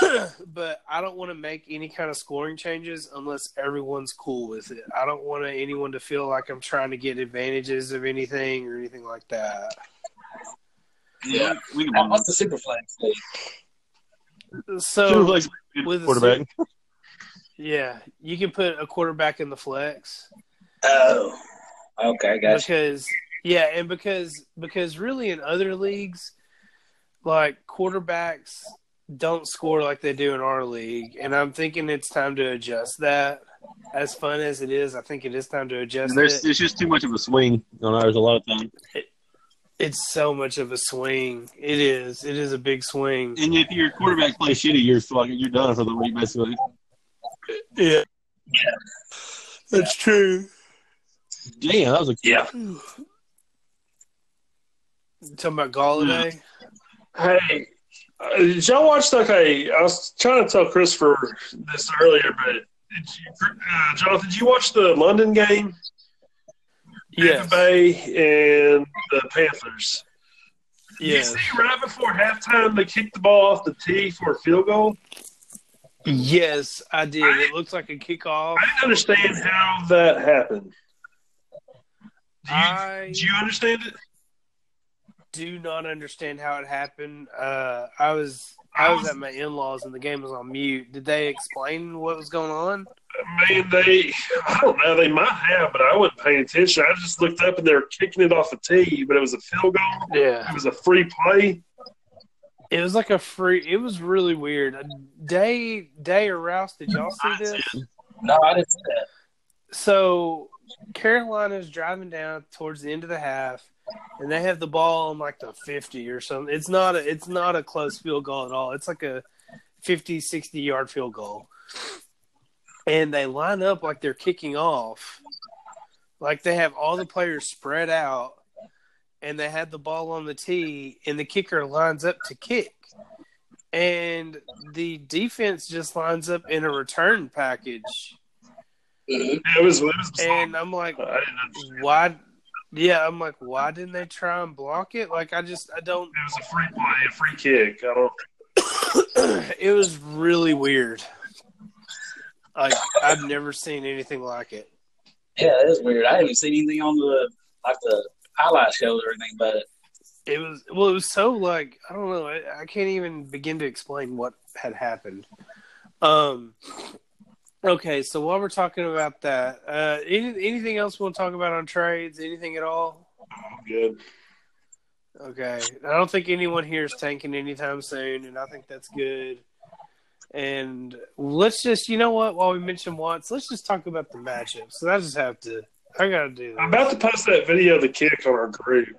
(coughs) but I don't want to make any kind of scoring changes unless everyone's cool with it. I don't want anyone to feel like I'm trying to get advantages of anything or anything like that. Yeah. we can. What's the super flex? So Superflex with the quarterback. Yeah, you can put a quarterback in the flex. Oh, okay, gotcha. because yeah, and because because really in other leagues, like quarterbacks don't score like they do in our league, and I'm thinking it's time to adjust that. As fun as it is, I think it is time to adjust There's, it. there's just too much of a swing on ours a lot of times. It's so much of a swing. It is. It is a big swing. And if your quarterback plays shitty, you're fucking, you're done for the week, basically. Yeah, that's true. Damn, that was a Yeah. Talking about Golladay. Hey, uh, did y'all watch? Okay, I was trying to tell Christopher this earlier, but did you, uh, Jonathan, did you watch the London game? Yes. Tampa Bay and the Panthers. Yes. You see, right before halftime, they kicked the ball off the tee for a field goal. Yes, I did. It looks like a kickoff. I didn't understand how that happened. Do you, I do you understand it? do not understand how it happened. Uh, I was I was at my in laws and the game was on mute. Did they explain what was going on? Man, they, I don't know, they might have, but I wasn't paying attention. I just looked up and they were kicking it off a tee, but it was a field goal. Yeah, It was a free play. It was like a free. It was really weird. Day Day or Rouse, did y'all see this? No, I didn't see that. So Carolina's driving down towards the end of the half, and they have the ball on like the fifty or something. It's not a it's not a close field goal at all. It's like a 50, 60 yard field goal. And they line up like they're kicking off. Like they have all the players spread out and they had the ball on the tee and the kicker lines up to kick. And the defense just lines up in a return package. Mhm. It was, it was And I'm like, I didn't why yeah i'm like why didn't they try and block it like i just i don't It was a free play, a free kick. I don't. (coughs) it was really weird like i've never seen anything like it Yeah, it is weird. I haven't seen anything on the like the highlight shows or anything but it. it was well it was so like i don't know i, I can't even begin to explain what had happened um okay so while we're talking about that uh any, anything else we want to talk about on trades anything at all I'm good. Okay. I don't think anyone here is tanking anytime soon, and I think that's good. And let's just, you know what, while we mention Watts, let's just talk about the matchups. So I just have to, I got to do I'm about to post that video of the kick on our group.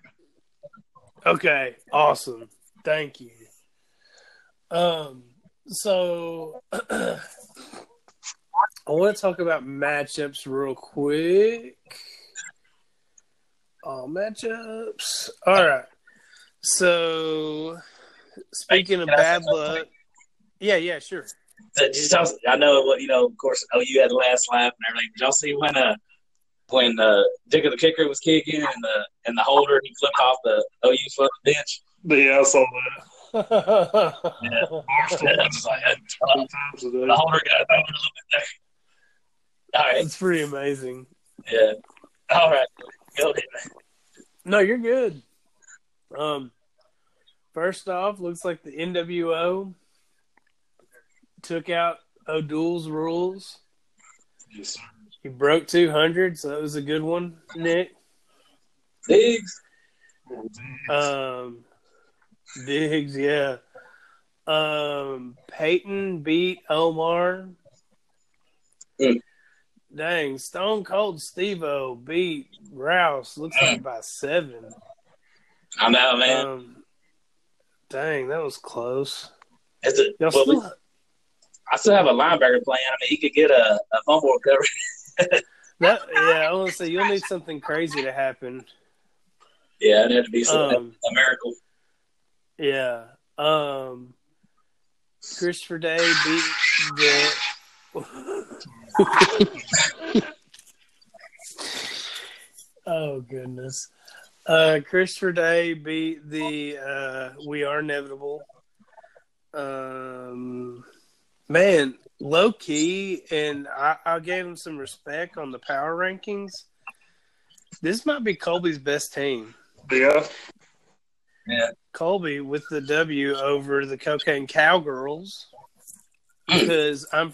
Okay. Awesome. Thank you. Um, so (clears throat) I want to talk about matchups real quick. All matchups. All right. So speaking of Can I bad luck, yeah, yeah, sure. That just I know what you know. Of course, oh, you had the last laugh and everything. Did y'all see when uh when uh Dicker the Kicker was kicking and the and the holder he flipped off the OU foot bench? Yeah, I saw that. Yeah. (laughs) Barstool That's like, a day. the holder got a little bit there. All right, It's pretty amazing. yeah. All right, go ahead. No, you're good. Um, first off, looks like the NWO took out O'Doul's rules. Yes, sir. He broke 200, so that was a good one, Nick. Diggs. Um, Diggs, yeah. Um, Peyton beat Omar. Mm. Dang, Stone Cold Stevo beat Rouse. Looks like by seven. I know, man. Um, dang, that was close. It's a, Y'all well, we- still, I still have a linebacker playing. I mean, he could get a, a fumble recovery. (laughs) (laughs) that, yeah, I want to say you'll need something crazy to happen. Yeah, it'd have to be something um, a miracle. Yeah. Um, Christopher Day beat the. (laughs) oh goodness. Uh, Christopher Day beat the uh, We Are Inevitable. Um, man, low key, and I, I gave him some respect on the power rankings. This might be Colby's best team. Yeah. Yeah. Colby with the W over the Cocaine Cowgirls because I'm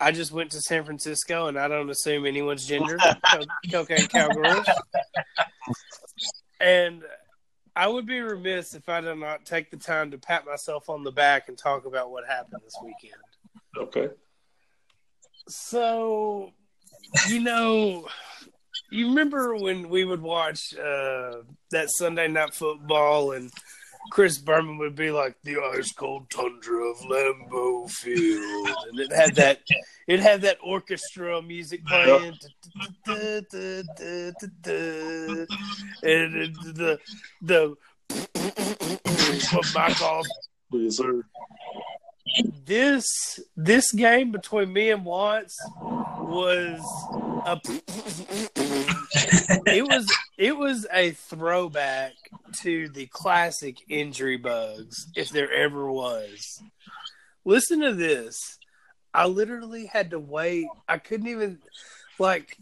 I just went to San Francisco and I don't assume anyone's gender (laughs) Co- Cocaine Cowgirls and I would be remiss if I did not take the time to pat myself on the back and talk about what happened this weekend. Okay. So, you know, you remember when we would watch uh, that Sunday night football and Chris Berman would be like the ice cold tundra of Lambeau Field, and it had that it had that orchestra music playing, and the the (laughs) Mike Yes, sir. This this game between me and Watts was a it was it was a throwback to the classic injury bugs if there ever was. Listen to this. I literally had to wait. I couldn't even like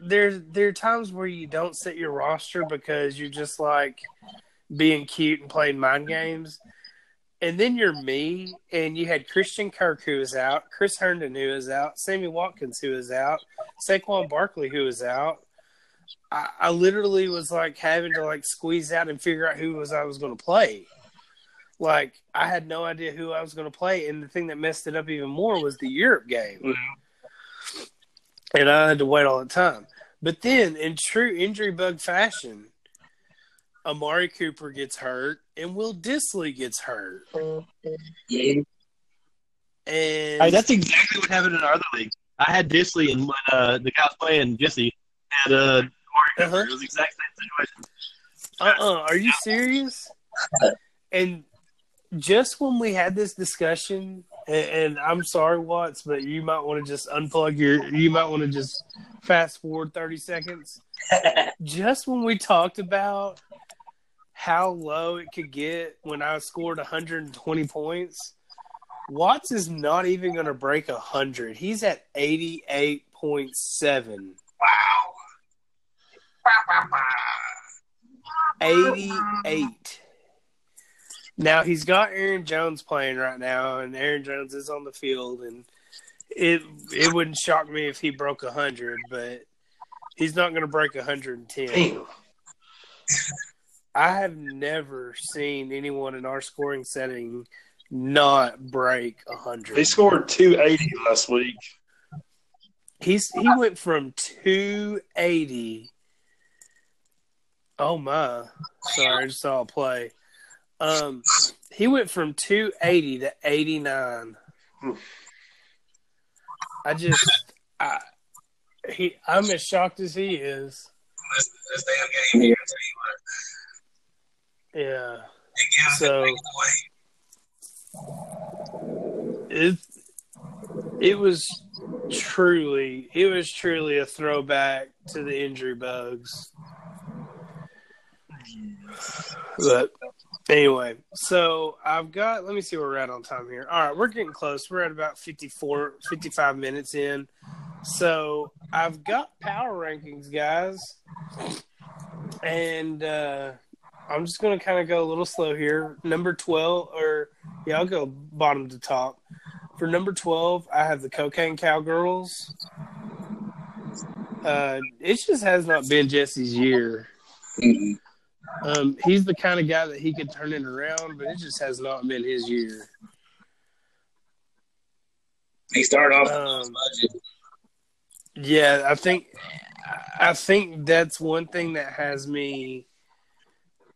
there there are times where you don't set your roster because you're just like being cute and playing mind games and then you're me, and you had Christian Kirk who was out, Chris Herndon who was out, Sammy Watkins who was out, Saquon Barkley who was out. I, I literally was like having to like squeeze out and figure out who was I was going to play. Like I had no idea who I was going to play, and the thing that messed it up even more was the Europe game, and I had to wait all the time. But then, in true injury bug fashion, Amari Cooper gets hurt and Will Dissly gets hurt. And Hey, that's exactly what happened in our other league. I had Dissly, and uh, the guy playing Jesse had uh, Corey Cooper. Uh-huh. It was the exact same situation. uh-uh, are you serious? And just when we had this discussion, and, and I'm sorry, Watts, but you might want to just unplug your, you might want to just fast forward 30 seconds. (laughs) Just when we talked about how low it could get when I scored 120 points, Watts is not even going to break 100. He's at 88.7. Wow. 88. Now he's got Aaron Jones playing right now, and Aaron Jones is on the field, and it it wouldn't shock me if he broke hundred, but he's not going to break hundred and ten. Damn. I have never seen anyone in our scoring setting not break hundred. He scored 280 last week. He's he went from two eighty. Oh my! Sorry, I just saw a play. Um, he went from two eighty to eighty nine. I just, I, he, I'm as shocked as he is. This, this damn game here, I tell you what. Yeah, It So- it it, it was truly, it was truly a throwback to the injury bugs. But anyway, so I've got, let me see where we're at on time here. All right, we're getting close. We're at about 54, 55 minutes in. So I've got power rankings, guys. And uh, I'm just going to kind of go a little slow here. Number 12, or yeah, I'll go bottom to top. For number twelve, I have the Cocaine Cowgirls. Uh, it just has not been Jesse's year. Mm-mm. Um, he's the kind of guy that he could turn it around, but it just has not been his year. He started off Um, Yeah, I think I think that's one thing that has me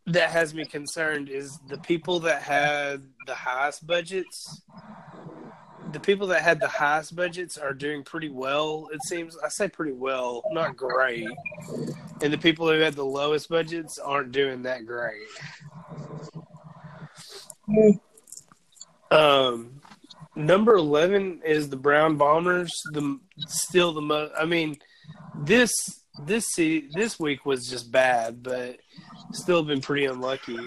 that has me concerned is the people that had the highest budgets. The people that had the highest budgets are doing pretty well. It seems I say pretty well, not great. And the people who had the lowest budgets aren't doing that great. Um, number eleven is the Brown Bombers. The still the most. I mean, this this se- this week was just bad, but still been pretty unlucky.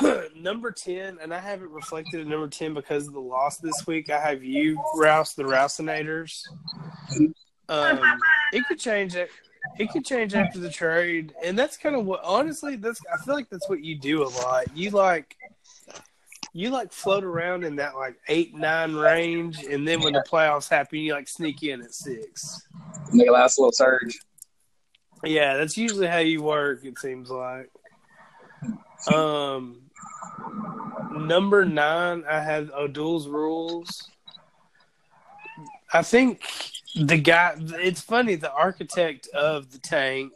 (coughs) number ten, and I haven't reflected at number ten because of the loss this week. I have you, Rouse, the Rousinators. Um, it could change it. It could change after the trade, and that's kind of what. Honestly, that's I feel like that's what you do a lot. You like you like float around in that like eight nine range, and then when the playoffs happen, you like sneak in at six. make a last little surge. Yeah, that's usually how you work. It seems like. Um, number nine, I had O'Doul's rules. I think the guy. It's funny. The architect of the tank.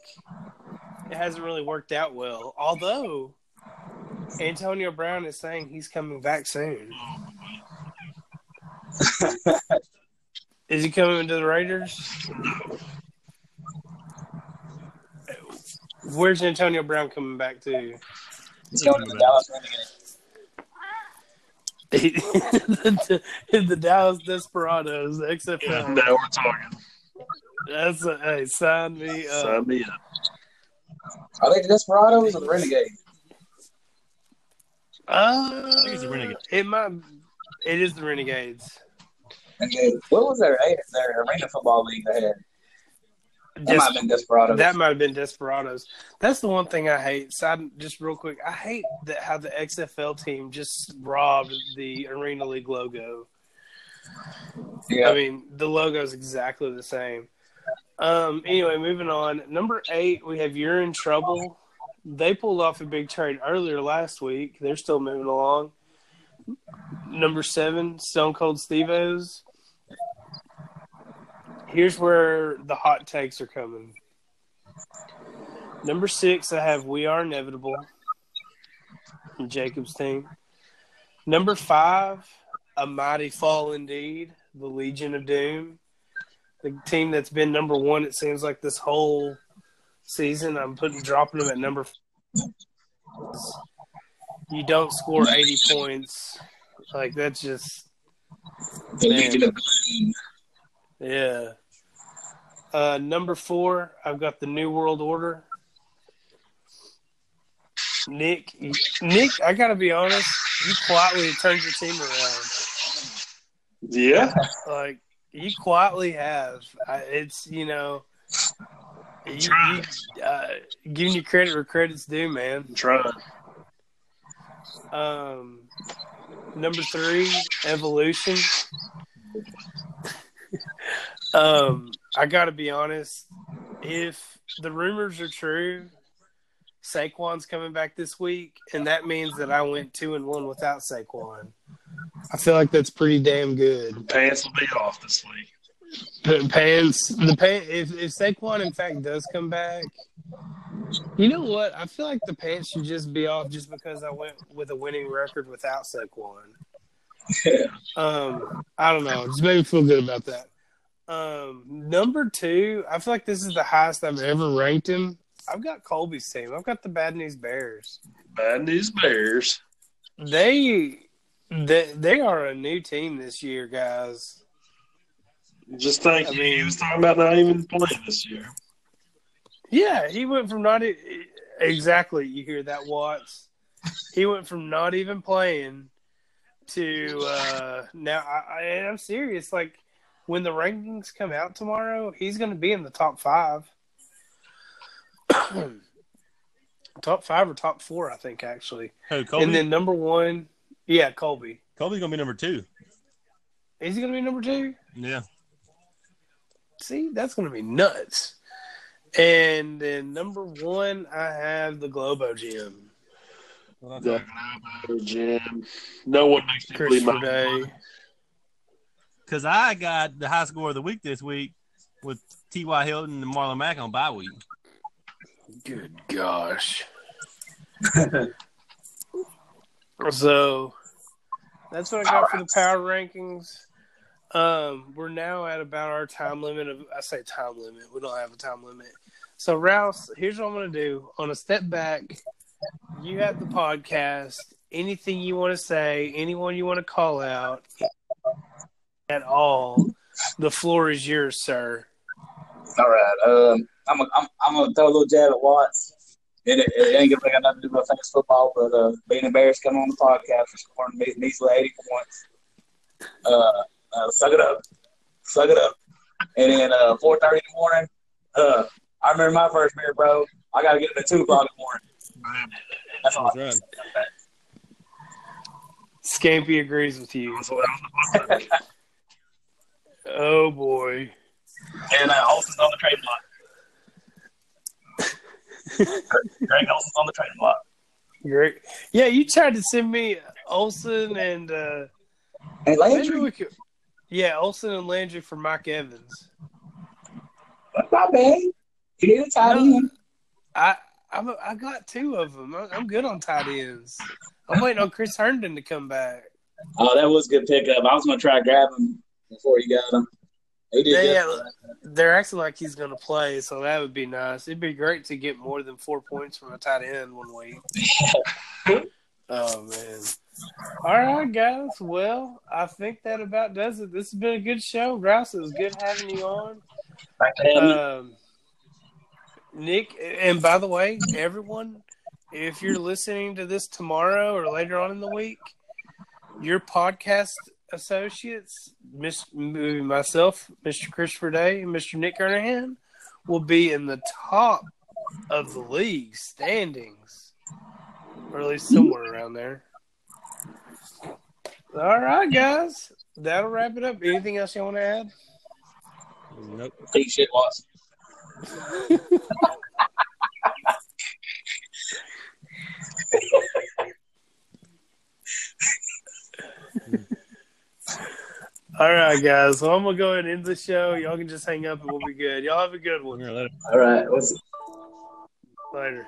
It hasn't really worked out well. Although Antonio Brown is saying he's coming back soon. (laughs) is he coming to the Raiders? Where's Antonio Brown coming back to? He's going to the Dallas Renegades. (laughs) the, the Dallas Desperados, XFL. now we're talking. That's a, hey, sign me up. Sign me up. Are they the Desperados or the Renegades? Uh, think it's the Renegades. It might. It is the Renegades. Renegades. What was their their arena football league they had? That Des- might have been Desperados. that might have been Desperados. That's the one thing I hate. Side, just real quick, I hate that how the XFL team just robbed the Arena League logo. yeah. I mean, the logo is exactly the same. Um. Anyway, moving on. Number eight, we have You're in Trouble. They pulled off a big trade earlier last week. They're still moving along. Number seven, Stone Cold Steve-O's. Here's where the hot takes are coming. Number six, I have We Are Inevitable Jacob's team. Number five, A Mighty Fall Indeed, the Legion of Doom. The team that's been number one, it seems like this whole season. I'm putting dropping them at number. You don't score 80 points, like that's just the Legion of Doom. yeah. Uh, number four, I've got the New World Order. Nick, Nick, I gotta be honest, you quietly turned your team around. Yeah. Like you quietly have. I, it's you know, you, you uh, giving you credit where credit's due, man. I'm trying. Um, number three, evolution. (laughs) um, I got to be honest. If the rumors are true, Saquon's coming back this week, and that means that I went two and one without Saquon. I feel like that's pretty damn good. Pants will be off this week. Pants, the pants. If if Saquon in fact does come back, you know what? I feel like the pants should just be off just because I went with a winning record without Saquon. Um, I don't know. Just made me feel good about that. Um, number two, I feel like this is the highest I've ever ranked him. I've got Colby's team. I've got the Bad News Bears. Bad news bears. They, they, they are a new team this year, guys. Just think I mean, he was talking about not even playing this year. Yeah, he went from not e- exactly. You hear that, Watts? He went from not even playing to uh now. I, I, and I'm serious. Like when the rankings come out tomorrow, he's going to be in the top five. (clears throat) top five or top four, I think actually. Who, Colby? And then number one, yeah, Colby. Colby's gonna be number two. Is he going to be number two? Yeah. See, that's going to be nuts. And then number one, I have the Globo Gym. The Globo Gym. No one makes me believe my Day. (laughs) Because I got the high score of the week this week with T.Y. Hilton and Marlon Mack on bye week. Good gosh. (laughs) so that's what I got for the power rankings. Um, we're now at about our time limit of I say time limit. We don't have a time limit. So Rouse, here's what I'm gonna do. On a step back, you have the podcast. Anything you want to say, anyone you want to call out at all, the floor is yours, sir. All right. Um, I'm a, I'm I'm gonna throw a little jab at Watts. It, it, it ain't gonna got nothing to do with fantasy football, but uh, being embarrassed coming on the podcast for scoring me- measly 80 points. Uh, uh, suck it up, suck it up. And then uh, 4:30 in the morning. Uh, I remember my first beer, bro. I gotta get it at two o'clock in the morning. That's all. That's right. Scampy agrees with you. That's what I was about to say. (laughs) Oh boy. And uh, (laughs) Olsen's on the trading block. Greg Olsen's on the trading block. Great. Yeah, you tried to send me Olsen and uh And maybe Landry, we could Yeah, Olsen and Landry for Mike Evans. that's not bad. You need a tight No. end. I I'm, I got two of them. I- I'm good on tight ends. I'm waiting on Chris Herndon to come back. Oh, that was a good pickup. I was gonna try to grab him before you got him. He did They, good. Uh, they're acting like he's going to play, so that would be nice. It'd be great to get more than four points from a tight end one week. (laughs) oh man! All right, guys. Well, I think that about does it. This has been a good show, Rouse. It was good having you on. Back to him. Um, Nick, and by the way, everyone, if you're listening to this tomorrow or later on in the week, your podcast associates, Miss myself, Mr. Christopher Day, and Mr. Nick Kernahan, will be in the top of the league standings, or at least somewhere around there. All right, guys, that'll wrap it up. Anything else you want to add? Nope. Think shit was. (laughs) All right, guys. So I'm gonna go ahead and end the show. Y'all can just hang up and we'll be good. Y'all have a good one. Here, let it- All right. What's Later.